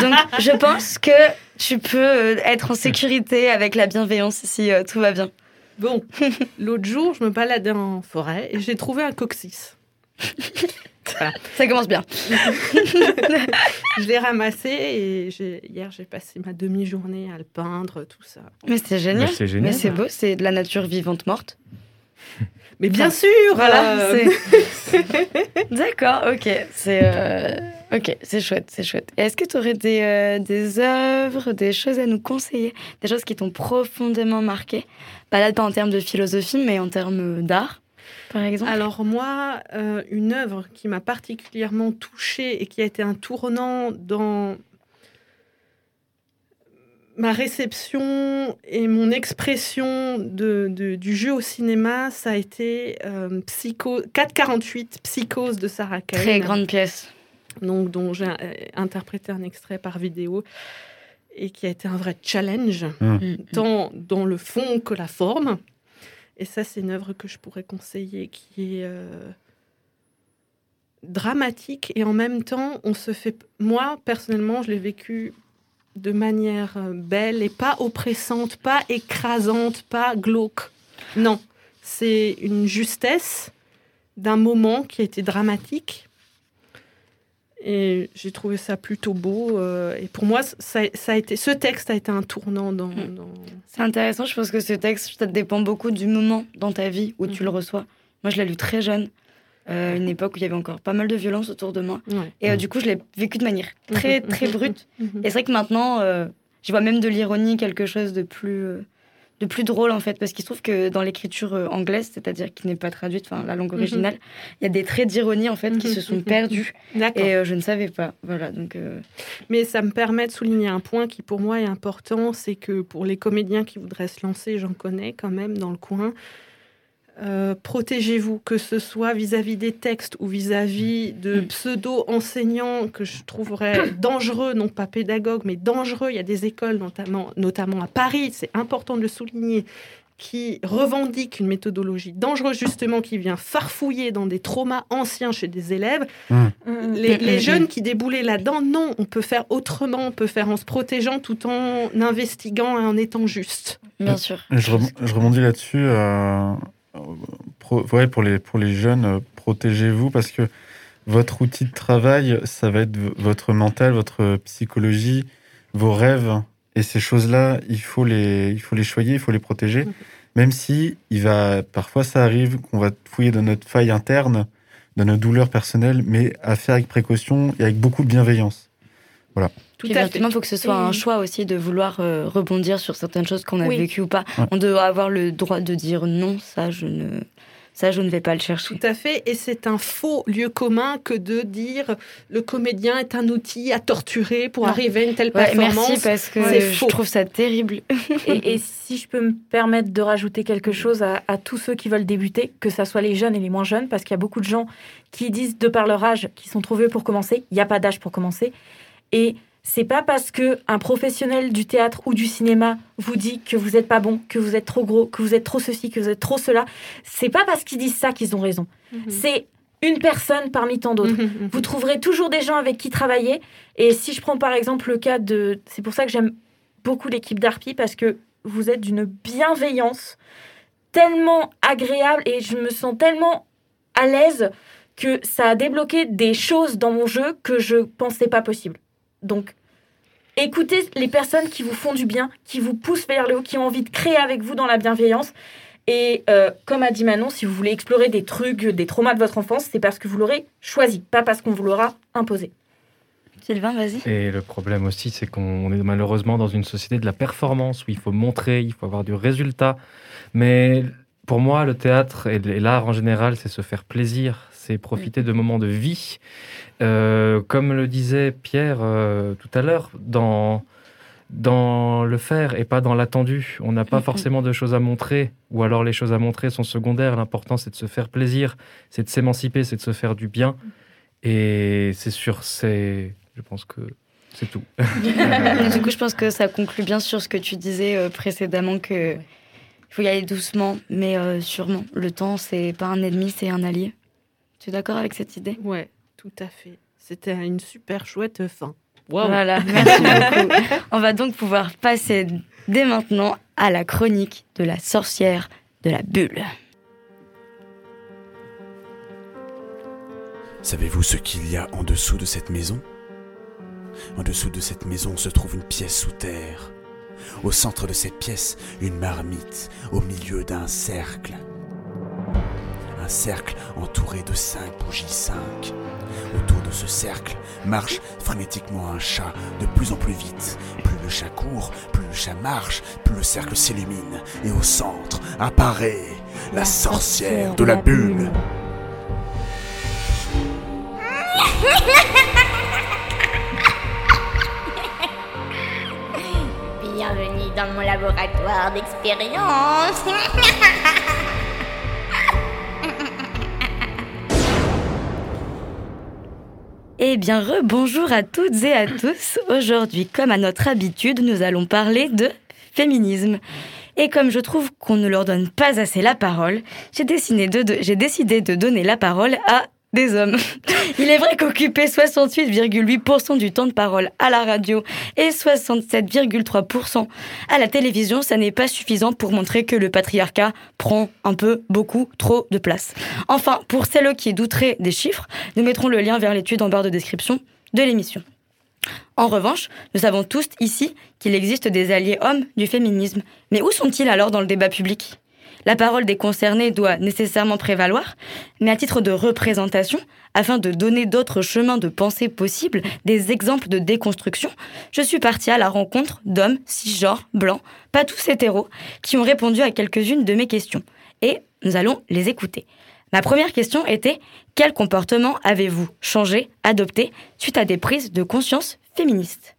Donc, je pense que tu peux être en sécurité avec la bienveillance si euh, tout va bien. Bon, l'autre jour, je me baladais en forêt et j'ai trouvé un coccyx. Ça commence bien. je l'ai ramassé et j'ai- hier, j'ai passé ma demi-journée à le peindre, tout ça. Mais c'est génial. Mais c'est génial. Mais c'est beau, c'est de la nature vivante morte. Mais bien sûr Voilà, euh, c'est- D'accord, ok. C'est euh, ok, c'est chouette, c'est chouette. Et Est-ce que tu aurais des, euh, des œuvres, des choses à nous conseiller, des choses qui t'ont profondément marqué? Pas là, pas en termes de philosophie, mais en termes d'art, par exemple. Alors moi, euh, une œuvre qui m'a particulièrement touchée et qui a été un tournant dans ma réception et mon expression de, de- du jeu au cinéma, ça a été euh, Psycho 448 Psychose de Sarah Kane. Très grande pièce. Donc dont j'ai euh, interprété un extrait par vidéo et qui a été un vrai challenge tant dans le fond que la forme. Et ça, c'est une œuvre que je pourrais conseiller qui est euh, dramatique et en même temps, on se fait. Moi, personnellement, je l'ai vécu de manière euh, belle et pas oppressante, pas écrasante, pas glauque. Non, c'est une justesse d'un moment qui a été dramatique. Et j'ai trouvé ça plutôt beau. euh, et pour moi, ça, ça a été, ce texte a été un tournant dans, dans- C'est intéressant, je pense que ce texte, ça dépend beaucoup du moment dans ta vie où tu le reçois. Moi, je l'ai lu très jeune, euh, une époque où il y avait encore pas mal de violence autour de moi. Ouais. Et euh, du coup, je l'ai vécu de manière très, Mhm, très brute. Et c'est vrai que maintenant, euh, je vois même de l'ironie, quelque chose de plus, euh, de plus drôle, en fait. Parce qu'il se trouve que dans l'écriture euh, anglaise, c'est-à-dire qui n'est pas traduite, enfin, la langue Mhm. originale, il y a des traits d'ironie, en fait, qui se sont perdus. D'accord. Et euh, je ne savais pas. Voilà, donc... euh, Mais ça me permet de souligner un point qui pour moi est important, c'est que pour les comédiens qui voudraient se lancer, j'en connais quand même dans le coin, euh, protégez-vous, que ce soit vis-à-vis des textes ou vis-à-vis de pseudo-enseignants que je trouverais dangereux, non pas pédagogues, mais dangereux. Il y a des écoles, notamment, notamment à Paris, c'est important de le souligner, qui revendiquent une méthodologie dangereuse, justement, qui vient farfouiller dans des traumas anciens chez des élèves. Les, les jeunes qui déboulaient là-dedans, non, on peut faire autrement, on peut faire en se protégeant tout en investiguant et en étant juste. Bien sûr. Je, rebond- je rebondis là-dessus. euh, pro- ouais, pour, les, pour les jeunes, euh, protégez-vous parce que votre outil de travail, ça va être votre mental, votre psychologie, vos rêves. Et ces choses-là, il faut les, il faut les choyer, il faut les protéger. Même si il va, parfois ça arrive qu'on va fouiller dans notre faille interne, dans nos douleurs personnelles, mais à faire avec précaution et avec beaucoup de bienveillance. Voilà. Tout Puis à éventuellement, il faut que ce soit Et- un choix aussi de vouloir euh, rebondir sur certaines choses qu'on a Oui. vécues ou pas. Ouais. On doit avoir le droit de dire non, ça je ne, ça je ne vais pas le chercher. Tout à fait, et c'est un faux lieu commun que de dire le comédien est un outil à torturer pour Non. arriver à une telle Ouais, performance. merci parce que je faux. trouve ça terrible. Et, et si je peux me permettre de rajouter quelque chose à, à tous ceux qui veulent débuter, que ce soit les jeunes et les moins jeunes, parce qu'il y a beaucoup de gens qui disent, de par leur âge, qu'ils sont trop vieux pour commencer. Il n'y a pas d'âge pour commencer. Et c'est pas parce que un professionnel du théâtre ou du cinéma vous dit que vous n'êtes pas bon, que vous êtes trop gros, que vous êtes trop ceci, que vous êtes trop cela. C'est pas parce qu'ils disent ça qu'ils ont raison. C'est une personne parmi tant d'autres. Mhm. Vous trouverez toujours des gens avec qui travailler. Et si je prends par exemple le cas de... C'est pour ça que j'aime beaucoup l'équipe d'Arpi, parce que vous êtes d'une bienveillance tellement agréable et je me sens tellement à l'aise que ça a débloqué des choses dans mon jeu que je pensais pas possible. Donc, écoutez les personnes qui vous font du bien, qui vous poussent vers le haut, qui ont envie de créer avec vous dans la bienveillance. Et euh, comme a dit Manon, si vous voulez explorer des trucs, des traumas de votre enfance, c'est parce que vous l'aurez choisi, pas parce qu'on vous l'aura imposé. Sylvain, vas-y. Et le problème aussi, c'est qu'on est malheureusement dans une société de la performance où il faut montrer, il faut avoir du résultat. Mais pour moi, le théâtre et l'art en général, c'est se faire plaisir, c'est profiter de moments de vie. Euh, comme le disait Pierre euh, tout à l'heure, dans, dans le faire et pas dans l'attendu. On n'a pas forcément de choses à montrer, ou alors les choses à montrer sont secondaires. L'important, c'est de se faire plaisir, c'est de s'émanciper, c'est de se faire du bien. Et c'est sur ces... Je pense que c'est tout. du coup, je pense que ça conclut bien sur ce que tu disais euh, précédemment que il faut y aller doucement, mais euh, sûrement. Le temps, c'est pas un ennemi, c'est un allié. Tu es d'accord avec cette idée? Ouais, tout à fait. C'était une super chouette fin. Voilà, merci beaucoup. On va donc pouvoir passer dès maintenant à la chronique de la sorcière de la bulle. Savez-vous ce qu'il y a en dessous de cette maison? En dessous de cette maison se trouve une pièce sous terre. Au centre de cette pièce, une marmite au milieu d'un cercle. Un cercle entouré de cinq bougies cinq. Autour de ce cercle marche frénétiquement un chat de plus en plus vite. Plus le chat court, plus le chat marche, plus le cercle s'illumine. Et au centre apparaît la sorcière de la bulle. Bienvenue dans mon laboratoire d'expérience. Eh bien, rebonjour à toutes et à tous. Aujourd'hui, comme à notre habitude, nous allons parler de féminisme. Et comme je trouve qu'on ne leur donne pas assez la parole, j'ai décidé de, décidé de donner la parole à des hommes. Il est vrai qu'occuper 68,8% du temps de parole à la radio et 67,3% à la télévision, ça n'est pas suffisant pour montrer que le patriarcat prend un peu, beaucoup, trop de place. Enfin, pour celles qui douteraient des chiffres, nous mettrons le lien vers l'étude en barre de description de l'émission. En revanche, nous savons tous ici qu'il existe des alliés hommes du féminisme. Mais où sont-ils alors dans le débat public? La parole des concernés doit nécessairement prévaloir, mais à titre de représentation, afin de donner d'autres chemins de pensée possibles, des exemples de déconstruction, je suis partie à la rencontre d'hommes cisgenres, blancs, pas tous hétéros, qui ont répondu à quelques-unes de mes questions. Et nous allons les écouter. Ma première question était quel comportement avez-vous changé, adopté suite à des prises de conscience féministes?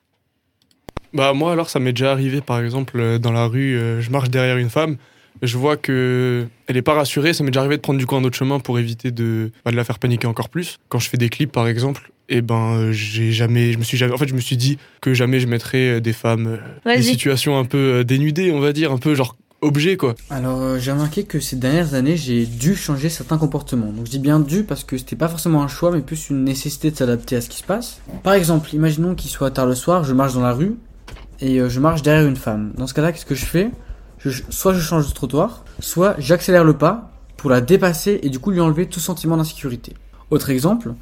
Bah moi alors ça m'est déjà arrivé par exemple euh, dans la rue, euh, je marche derrière une femme, je vois que elle est pas rassurée, ça m'est déjà arrivé de prendre du coup un autre chemin pour éviter de, bah, de la faire paniquer encore plus. Quand je fais des clips par exemple, et ben j'ai jamais, je me suis jamais, en fait je me suis dit que jamais je mettrais euh, des femmes, euh, des situations un peu euh, dénudées on va dire, un peu genre objet quoi. Alors, euh, j'ai remarqué que ces dernières années, j'ai dû changer certains comportements. Donc, je dis bien dû parce que c'était pas forcément un choix, mais plus une nécessité de s'adapter à ce qui se passe. Par exemple, imaginons qu'il soit tard le soir, je marche dans la rue et euh, je marche derrière une femme. Dans ce cas-là, qu'est-ce que je fais? Je, Soit je change de trottoir, soit j'accélère le pas pour la dépasser et du coup lui enlever tout sentiment d'insécurité. Autre exemple,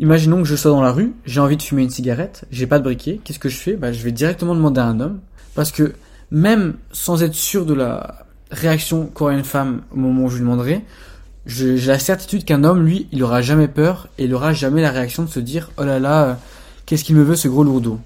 imaginons que je sois dans la rue, j'ai envie de fumer une cigarette, j'ai pas de briquet, qu'est-ce que je fais? Bah, Je vais directement demander à un homme parce que même sans être sûr de la réaction qu'aurait une femme au moment où je lui demanderai, j'ai la certitude qu'un homme, lui, il aura jamais peur et il aura jamais la réaction de se dire oh là là, euh, qu'est-ce qu'il me veut ce gros lourdeau?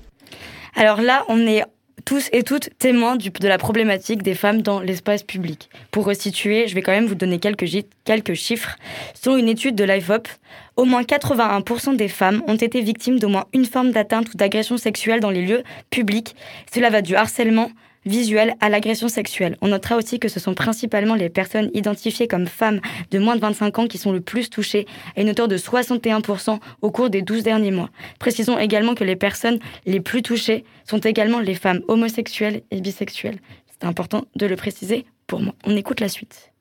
Alors là, on est tous et toutes témoins de la problématique des femmes dans l'espace public. Pour resituer, je vais quand même vous donner quelques, quelques chiffres. Selon une étude de l'IFOP, au moins 81% des femmes ont été victimes d'au moins une forme d'atteinte ou d'agression sexuelle dans les lieux publics. Cela va du harcèlement visuel à l'agression sexuelle. On notera aussi que ce sont principalement les personnes identifiées comme femmes de moins de 25 ans qui sont le plus touchées, à une hauteur de 61% au cours des 12 derniers mois. Précisons également que les personnes les plus touchées sont également les femmes homosexuelles et bisexuelles. C'est important de le préciser pour moi. On écoute la suite.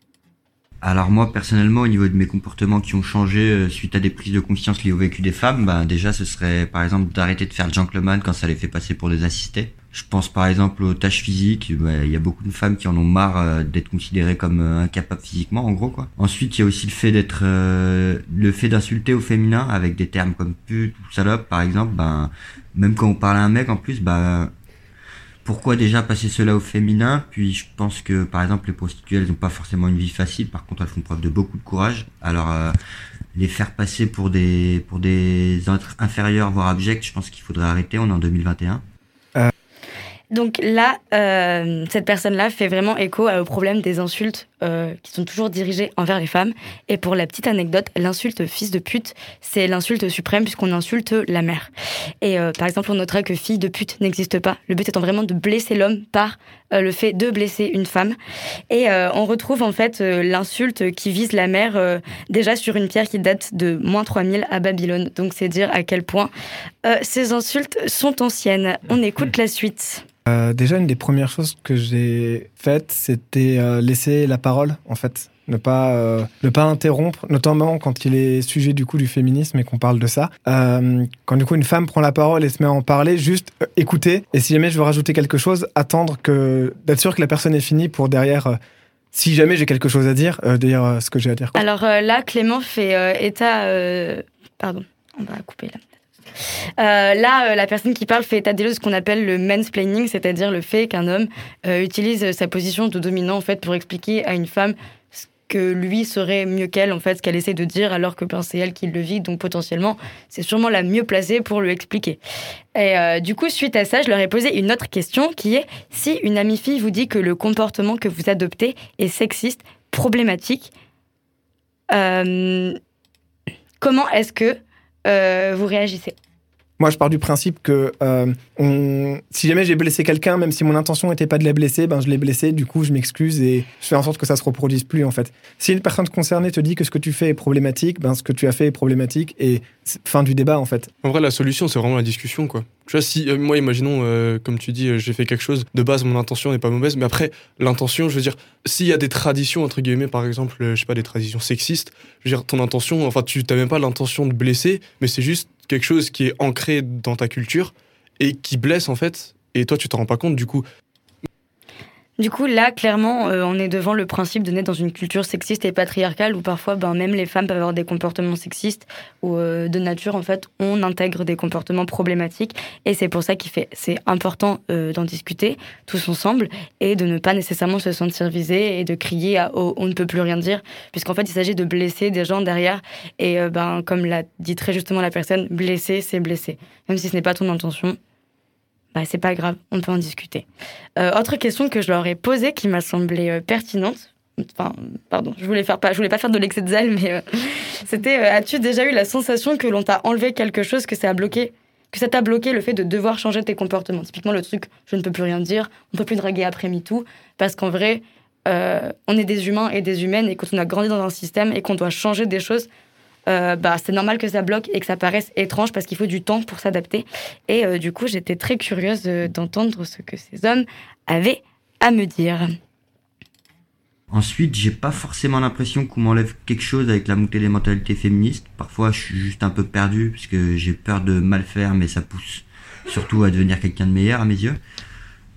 Alors moi personnellement au niveau de mes comportements qui ont changé euh, suite à des prises de conscience liées au vécu des femmes, ben déjà ce serait par exemple d'arrêter de faire le gentleman quand ça les fait passer pour des assistés. Je pense par exemple aux tâches physiques. Bah, Il y a beaucoup de femmes qui en ont marre euh, d'être considérées comme euh, incapables physiquement, en gros quoi. Ensuite, il y a aussi le fait d'être, euh, le fait d'insulter au féminin avec des termes comme pute ou salope, par exemple. Ben, même quand on parle à un mec, en plus, bah, pourquoi déjà passer cela au féminin? Puis je pense que par exemple les prostituées, elles n'ont pas forcément une vie facile. Par contre, elles font preuve de beaucoup de courage. Alors euh, les faire passer pour des pour des êtres inférieurs voire abjects, je pense qu'il faudrait arrêter. On est en 2021. Donc là, euh, cette personne-là fait vraiment écho au problème des insultes euh, qui sont toujours dirigées envers les femmes. Et pour la petite anecdote, l'insulte fils de pute, c'est l'insulte suprême puisqu'on insulte la mère. Et euh, par exemple, on notera que fille de pute n'existe pas. Le but étant vraiment de blesser l'homme par le fait de blesser une femme. Et euh, on retrouve en fait euh, l'insulte qui vise la mère euh, déjà sur une pierre qui date de moins 3000 à Babylone. Donc c'est dire à quel point euh, ces insultes sont anciennes. On écoute la suite. Euh, déjà, une des premières choses que j'ai faites, c'était euh, laisser la parole, en fait. Ne pas, euh, ne pas interrompre, notamment quand il est sujet du coup du féminisme et qu'on parle de ça. Euh, quand du coup une femme prend la parole et se met à en parler, juste euh, écouter. Et si jamais je veux rajouter quelque chose, attendre que d'être sûr que la personne est finie pour derrière. si jamais j'ai quelque chose à dire, euh, dire ce que j'ai à dire. Alors là, Clément fait état. pardon, on va couper là. Là, la personne qui parle fait état de ce qu'on appelle le mansplaining, c'est-à-dire le fait qu'un homme utilise sa position de dominant en fait pour expliquer à une femme que lui serait mieux qu'elle, en fait, ce qu'elle essaie de dire, alors que ben, c'est elle qui le vit, donc potentiellement, c'est sûrement la mieux placée pour lui expliquer. Et euh, du coup, suite à ça, je leur ai posé une autre question qui est si une amie fille vous dit que le comportement que vous adoptez est sexiste, problématique, euh, comment est-ce que euh, vous réagissez? Moi, je pars du principe que euh, si jamais j'ai blessé quelqu'un, même si mon intention n'était pas de la blesser, ben je l'ai blessé, du coup, je m'excuse et je fais en sorte que ça se reproduise plus, en fait. Si une personne concernée te dit que ce que tu fais est problématique, ben ce que tu as fait est problématique et fin du débat, en fait. En vrai, la solution, c'est vraiment la discussion, quoi. Tu vois, si, euh, moi, imaginons, euh, comme tu dis, j'ai fait quelque chose, de base, mon intention n'est pas mauvaise, mais après, l'intention, je veux dire, s'il y a des traditions, entre guillemets, par exemple, je sais pas, des traditions sexistes, je veux dire, ton intention, enfin, tu n'as même pas l'intention de blesser, mais c'est juste quelque chose qui est ancré dans ta culture et qui blesse, en fait, et toi, tu t'en rends pas compte, du coup. Du coup, là, clairement, euh, on est devant le principe de naître dans une culture sexiste et patriarcale où parfois, ben, même les femmes peuvent avoir des comportements sexistes ou euh, de nature, en fait, on intègre des comportements problématiques. Et c'est pour ça qu'il fait, c'est important euh, d'en discuter tous ensemble et de ne pas nécessairement se sentir visé et de crier à oh, on ne peut plus rien dire, puisqu'en fait, il s'agit de blesser des gens derrière. Et ben, comme l'a dit très justement la personne, blesser, c'est blesser. Même si ce n'est pas ton intention, bah, c'est pas grave, on peut en discuter. Euh, autre question que je leur ai posée qui m'a semblé euh, pertinente. Enfin, pardon, je voulais faire pas, je voulais pas faire de l'excès de zèle, mais euh, c'était as-tu déjà eu la sensation que l'on t'a enlevé quelque chose, que ça a bloqué, que ça t'a bloqué le fait de devoir changer tes comportements? Typiquement le truc, je ne peux plus rien dire, on peut plus draguer après MeToo, parce qu'en vrai, on est des humains et des humaines, et quand on a grandi dans un système et qu'on doit changer des choses, euh, bah, c'est normal que ça bloque et que ça paraisse étrange parce qu'il faut du temps pour s'adapter. Et euh, du coup, j'étais très curieuse euh, d'entendre ce que ces hommes avaient à me dire. Ensuite, j'ai pas forcément l'impression qu'on m'enlève quelque chose avec la montée des mentalités féministes. Parfois, je suis juste un peu perdu parce que j'ai peur de mal faire, mais ça pousse surtout à devenir quelqu'un de meilleur à mes yeux.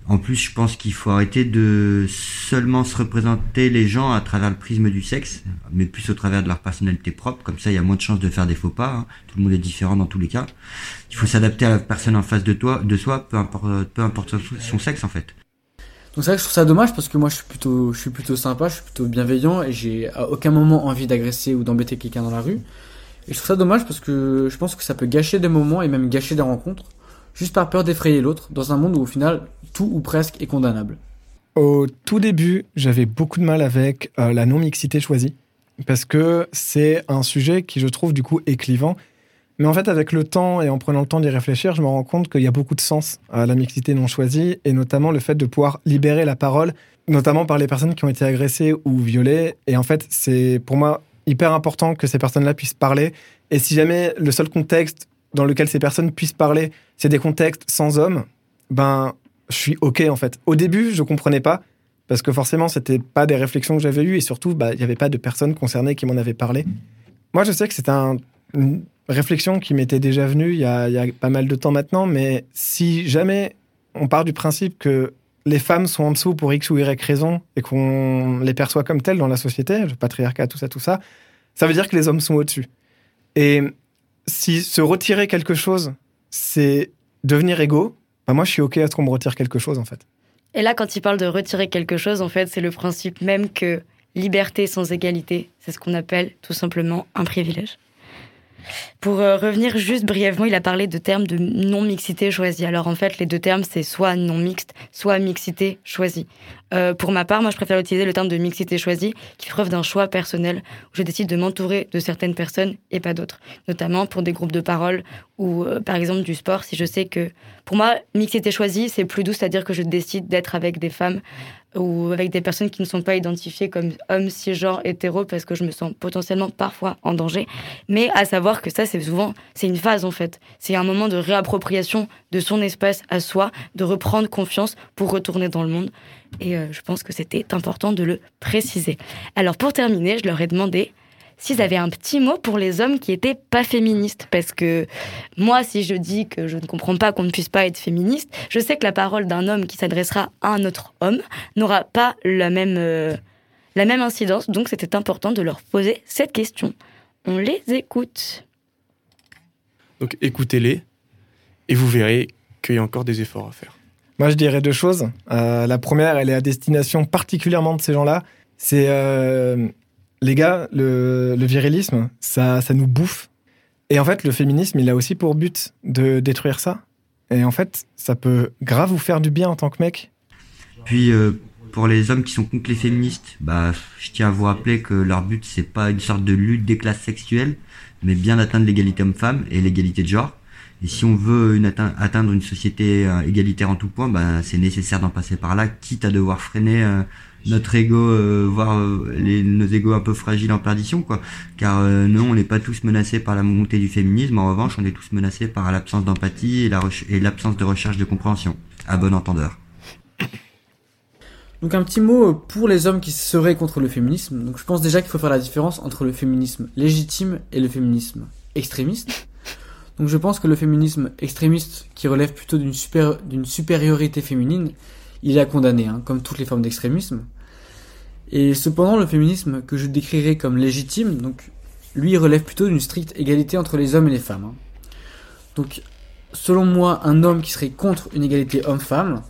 En plus, je pense qu'il faut arrêter de seulement se représenter les gens à travers le prisme du sexe, mais plus au travers de leur personnalité propre. Comme ça, il y a moins de chances de faire des faux pas. hein. Tout le monde est différent dans tous les cas. Il faut s'adapter à la personne en face de toi, de soi, peu importe, son sexe en fait. Donc c'est vrai que je trouve ça dommage parce que moi je suis plutôt, je suis plutôt sympa, je suis plutôt bienveillant et j'ai à aucun moment envie d'agresser ou d'embêter quelqu'un dans la rue. Et je trouve ça dommage parce que je pense que ça peut gâcher des moments et même gâcher des rencontres juste par peur d'effrayer l'autre dans un monde où au final tout ou presque est condamnable. Au tout début, j'avais beaucoup de mal avec euh, la non-mixité choisie, parce que c'est un sujet qui, je trouve, du coup, est clivant. Mais en fait, avec le temps et en prenant le temps d'y réfléchir, je me rends compte qu'il y a beaucoup de sens à la mixité non choisie, et notamment le fait de pouvoir libérer la parole, notamment par les personnes qui ont été agressées ou violées. Et en fait, c'est pour moi hyper important que ces personnes-là puissent parler. Et si jamais le seul contexte dans lequel ces personnes puissent parler, c'est des contextes sans hommes, ben, je suis OK en fait. Au début, je comprenais pas parce que forcément, c'était pas des réflexions que j'avais eues et surtout, bah, il n'y avait pas de personnes concernées qui m'en avaient parlé. Moi, je sais que c'était un- une réflexion qui m'était déjà venue il y, a, y a pas mal de temps maintenant, mais si jamais on part du principe que les femmes sont en dessous pour X ou Y raison et qu'on les perçoit comme telles dans la société, le patriarcat, tout ça, tout ça, ça veut dire que les hommes sont au-dessus. Et si se retirer quelque chose, c'est devenir égaux, bah moi je suis OK à ce qu'on me retire quelque chose en fait. Et là, quand il parle de retirer quelque chose, en fait, c'est le principe même que liberté sans égalité, c'est ce qu'on appelle tout simplement un privilège. Pour euh, revenir juste brièvement, il a parlé de termes de non-mixité choisie. Alors en fait, les deux termes, c'est soit non-mixte, soit mixité choisie. Euh, pour ma part, moi, je préfère utiliser le terme de mixité choisie, qui fait preuve d'un choix personnel, où je décide de m'entourer de certaines personnes et pas d'autres. Notamment pour des groupes de parole ou euh, par exemple du sport, si je sais que... Pour moi, mixité choisie, c'est plus doux, c'est-à-dire que je décide d'être avec des femmes ou avec des personnes qui ne sont pas identifiées comme hommes, cisgenres, hétéros, parce que je me sens potentiellement parfois en danger. Mais à savoir que ça, c'est souvent, c'est une phase en fait. C'est un moment de réappropriation de son espace à soi, de reprendre confiance pour retourner dans le monde. Et euh, je pense que c'était important de le préciser. Alors pour terminer, je leur ai demandé s'ils avaient un petit mot pour les hommes qui étaient pas féministes. Parce que moi, si je dis que je ne comprends pas qu'on ne puisse pas être féministe, je sais que la parole d'un homme qui s'adressera à un autre homme n'aura pas la même, euh, la même incidence. Donc c'était important de leur poser cette question. On les écoute. Donc écoutez-les et vous verrez qu'il y a encore des efforts à faire. Moi, je dirais deux choses. Euh, la première, elle est à destination particulièrement de ces gens-là. C'est, euh, les gars, le, virilisme, ça, nous bouffe. Et en fait, le féminisme, il a aussi pour but de détruire ça. Et en fait, ça peut grave vous faire du bien en tant que mec. Puis euh, pour les hommes qui sont contre les féministes, bah, je tiens à vous rappeler que leur but c'est pas une sorte de lutte des classes sexuelles, mais bien d'atteindre l'égalité homme-femme et l'égalité de genre. Et si on veut atteindre une société euh, égalitaire en tout point, bah, c'est nécessaire d'en passer par là, quitte à devoir freiner euh, notre ego, euh, voire euh, les, nos égos un peu fragiles en perdition, quoi. Car euh, non, on n'est pas tous menacés par la montée du féminisme. En revanche, on est tous menacés par l'absence d'empathie et l'absence de recherche de compréhension. À bon entendeur. Donc un petit mot pour les hommes qui seraient contre le féminisme. Donc je pense déjà qu'il faut faire la différence entre le féminisme légitime et le féminisme extrémiste. Donc je pense que le féminisme extrémiste, qui relève plutôt d'une super, supériorité féminine, il est à condamner, hein, comme toutes les formes d'extrémisme. Et cependant, le féminisme que je décrirais comme légitime, donc lui, relève plutôt d'une stricte égalité entre les hommes et les femmes. hein. Donc, selon moi, un homme qui serait contre une égalité homme-femme,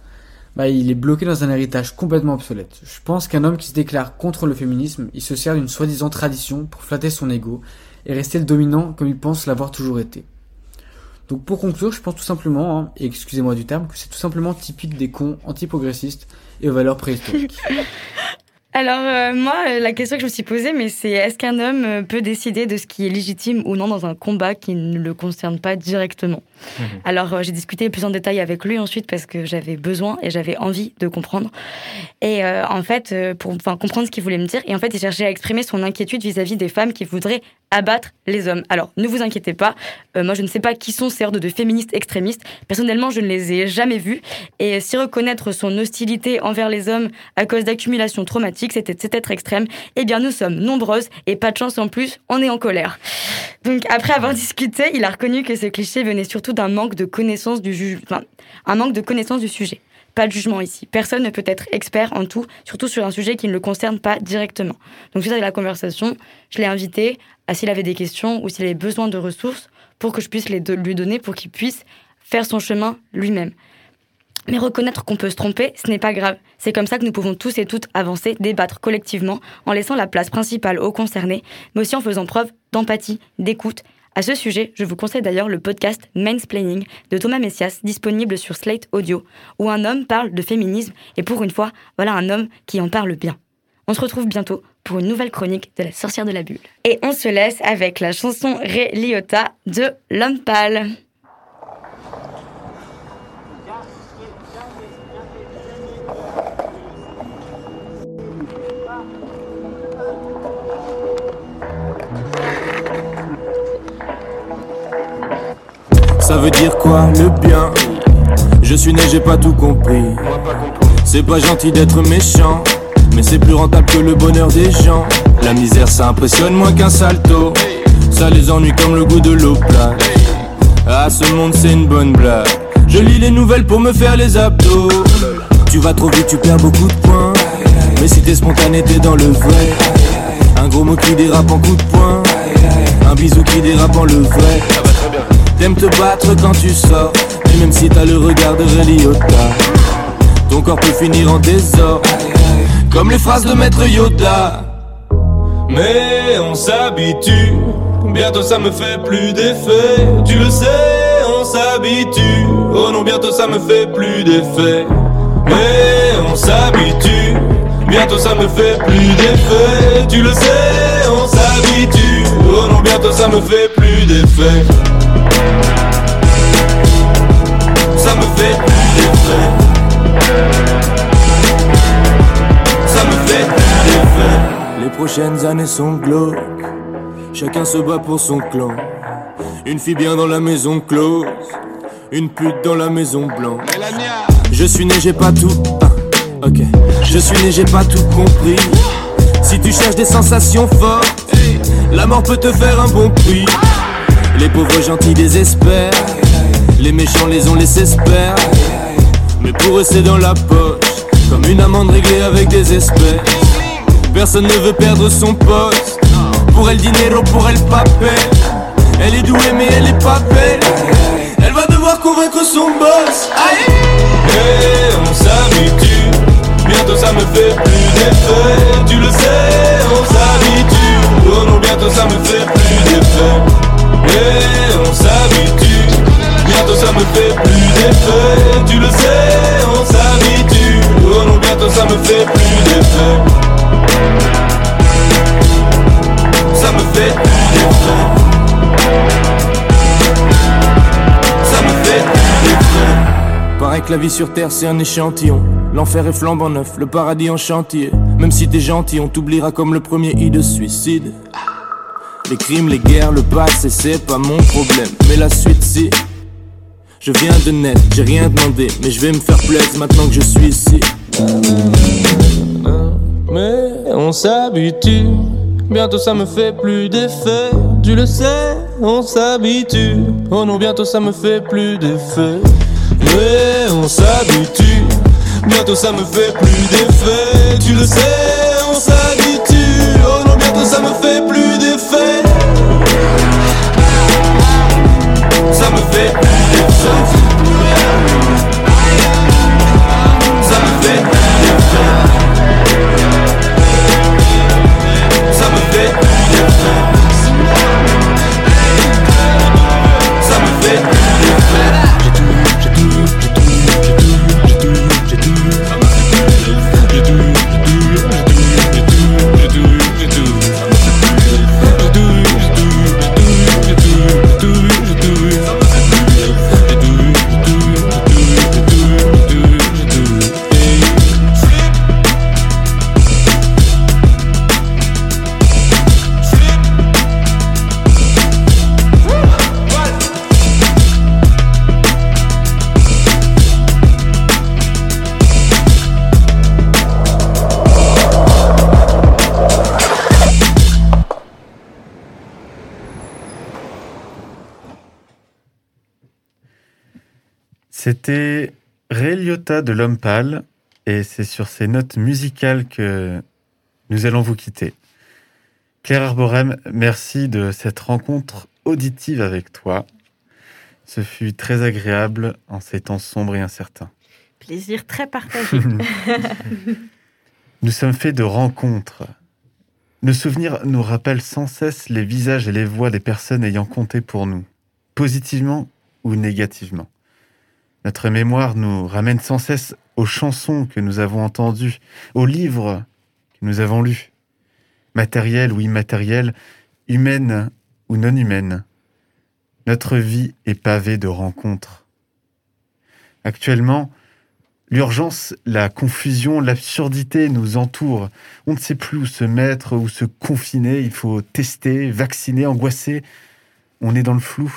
bah, il est bloqué dans un héritage complètement obsolète. Je pense qu'un homme qui se déclare contre le féminisme, il se sert d'une soi-disant tradition pour flatter son ego et rester le dominant comme il pense l'avoir toujours été. Donc pour conclure, je pense tout simplement, hein, et excusez-moi du terme, que c'est tout simplement typique des cons antiprogressistes et aux valeurs préhistoriques. Alors euh, moi, euh, la question que je me suis posée, mais c'est est-ce qu'un homme euh, peut décider de ce qui est légitime ou non dans un combat qui ne le concerne pas directement? Alors euh, j'ai discuté plus en détail avec lui ensuite parce que j'avais besoin et j'avais envie de comprendre. Et euh, en fait, pour enfin, comprendre ce qu'il voulait me dire, et en fait il cherchait à exprimer son inquiétude vis-à-vis des femmes qui voudraient abattre les hommes. Alors ne vous inquiétez pas, moi je ne sais pas qui sont ces hordes de féministes extrémistes. Personnellement, je ne les ai jamais vus. Et si reconnaître son hostilité envers les hommes à cause d'accumulation traumatique, c'était cet être extrême, eh bien nous sommes nombreuses et pas de chance en plus, on est en colère. Donc après avoir discuté, il a reconnu que ces clichés venaient surtout d'un manque de connaissance du juge, un manque de connaissance du sujet. Pas de jugement ici. Personne ne peut être expert en tout, surtout sur un sujet qui ne le concerne pas directement. Donc suite à la conversation, je l'ai invité à s'il avait des questions ou s'il avait besoin de ressources pour que je puisse les lui donner pour qu'il puisse faire son chemin lui-même. Mais reconnaître qu'on peut se tromper, ce n'est pas grave. C'est comme ça que nous pouvons tous et toutes avancer, débattre collectivement, en laissant la place principale aux concernés, mais aussi en faisant preuve d'empathie, d'écoute. À ce sujet, je vous conseille d'ailleurs le podcast Mansplaining de Thomas Messias, disponible sur Slate Audio, où un homme parle de féminisme, et pour une fois, voilà un homme qui en parle bien. On se retrouve bientôt pour une nouvelle chronique de la sorcière de la bulle. Et on se laisse avec la chanson Ré Liotta de L'homme pâle. Ça veut dire quoi le bien? Je suis né, j'ai pas tout compris. C'est pas gentil d'être méchant, mais c'est plus rentable que le bonheur des gens. La misère, ça impressionne moins qu'un salto. Ça les ennuie comme le goût de l'eau plate. Ah, ce monde, c'est une bonne blague. Je lis les nouvelles pour me faire les abdos. Tu vas trop vite, tu perds beaucoup de points. Mais si t'es spontané, t'es dans le vrai. Un gros mot qui dérape en coup de poing. Un bisou qui dérape en le vrai. T'aimes te battre quand tu sors. Et même si t'as le regard de Ray Liotta, ton corps peut finir en désordre. Comme les phrases de Maître Yoda. Mais on s'habitue. Bientôt ça me fait plus d'effet. Tu le sais, on s'habitue. Oh non, bientôt ça me fait plus d'effet. Mais on s'habitue. Bientôt ça me fait plus d'effet. Tu le sais, on s'habitue. Oh non, bientôt ça me fait plus d'effet. Fait. Ça me fait plus d'effet. Les prochaines années sont glauques. Chacun se bat pour son clan. Une fille bien dans la maison close. Une pute dans la maison blanche. Je suis né, j'ai pas tout. ah, ok. Je suis né, j'ai pas tout compris. Si tu cherches des sensations fortes, la mort peut te faire un bon prix. Les pauvres gentils désespèrent. Les méchants les ont laissés espèrent. Mais pour eux, c'est dans la poche. Comme une amende réglée avec des espèces. Personne ne veut perdre son poste. Pour elle, dinero, pour elle, papel. Elle est douée, mais elle est pas belle. Elle va devoir convaincre son boss. Aïe! On s'habitue. Bientôt ça me fait plus d'effet. Tu le sais, on s'habitue. Oh non, bientôt ça me fait plus d'effet. Et on s'habitue. Bientôt ça me fait plus d'effet. Tu le sais, on s'habitue. Oh non, bientôt ça me fait plus d'effet. Ça me fait plus d'effet. Ça me fait plus d'effet. Pareil que la vie sur terre c'est un échantillon. L'enfer est flambant neuf, le paradis en chantier. Même si t'es gentil, on t'oubliera comme le premier i de suicide. Les crimes, les guerres, le passé, c'est pas mon problème. Mais la suite, si. Je viens de naître, j'ai rien demandé, mais je vais me faire plaisir maintenant que je suis ici. Mais on s'habitue, bientôt ça me fait plus d'effet. Tu le sais, on s'habitue. Oh non, bientôt ça me fait plus d'effet. Mais on s'habitue, bientôt ça me fait plus d'effet. Tu le sais, on s'habitue. Oh non, bientôt ça me fait plus Ça me fait plus d'effet. De L'Homme Pâle, et c'est sur ces notes musicales que nous allons vous quitter. Claire Arborem, merci de cette rencontre auditive avec toi. Ce fut très agréable en ces temps sombres et incertains. Plaisir très partagé. Nous sommes faits de rencontres. Nos souvenirs nous rappellent sans cesse les visages et les voix des personnes ayant compté pour nous, positivement ou négativement. Notre mémoire nous ramène sans cesse aux chansons que nous avons entendues, aux livres que nous avons lus, matériels ou immatériels, humaines ou non humaines. Notre vie est pavée de rencontres. Actuellement, l'urgence, la confusion, l'absurdité nous entourent. On ne sait plus où se mettre, où se confiner. Il faut tester, vacciner, angoisser. On est dans le flou.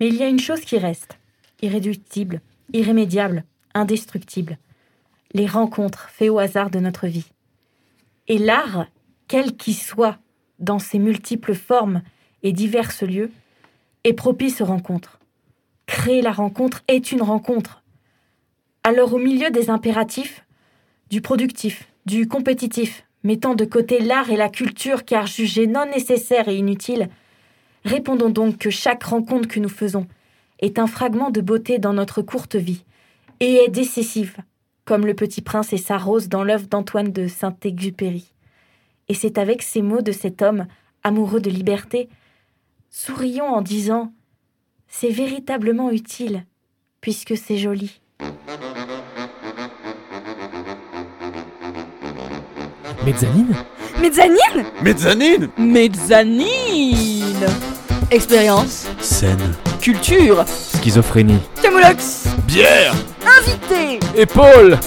Mais il y a une chose qui reste, irréductible, irrémédiable, indestructible. Les rencontres faites au hasard de notre vie. Et l'art, quel qu'il soit, dans ses multiples formes et diverses lieux, est propice aux rencontres. Créer la rencontre est une rencontre. Alors au milieu des impératifs, du productif, du compétitif, mettant de côté l'art et la culture car jugés non nécessaires et inutiles, répondons donc que chaque rencontre que nous faisons est un fragment de beauté dans notre courte vie et est décisive, comme le petit prince et sa rose dans l'œuvre d'Antoine de Saint-Exupéry. Et c'est avec ces mots de cet homme, amoureux de liberté, sourions en disant C'est véritablement utile, puisque c'est joli. Mezzanine? Mezzanine? Mezzanine! Mezzanine Expérience, Scène. culture, Schizophrénie. Camoulox, Bière invité Épaule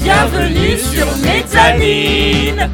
Bienvenue sur Mezzanine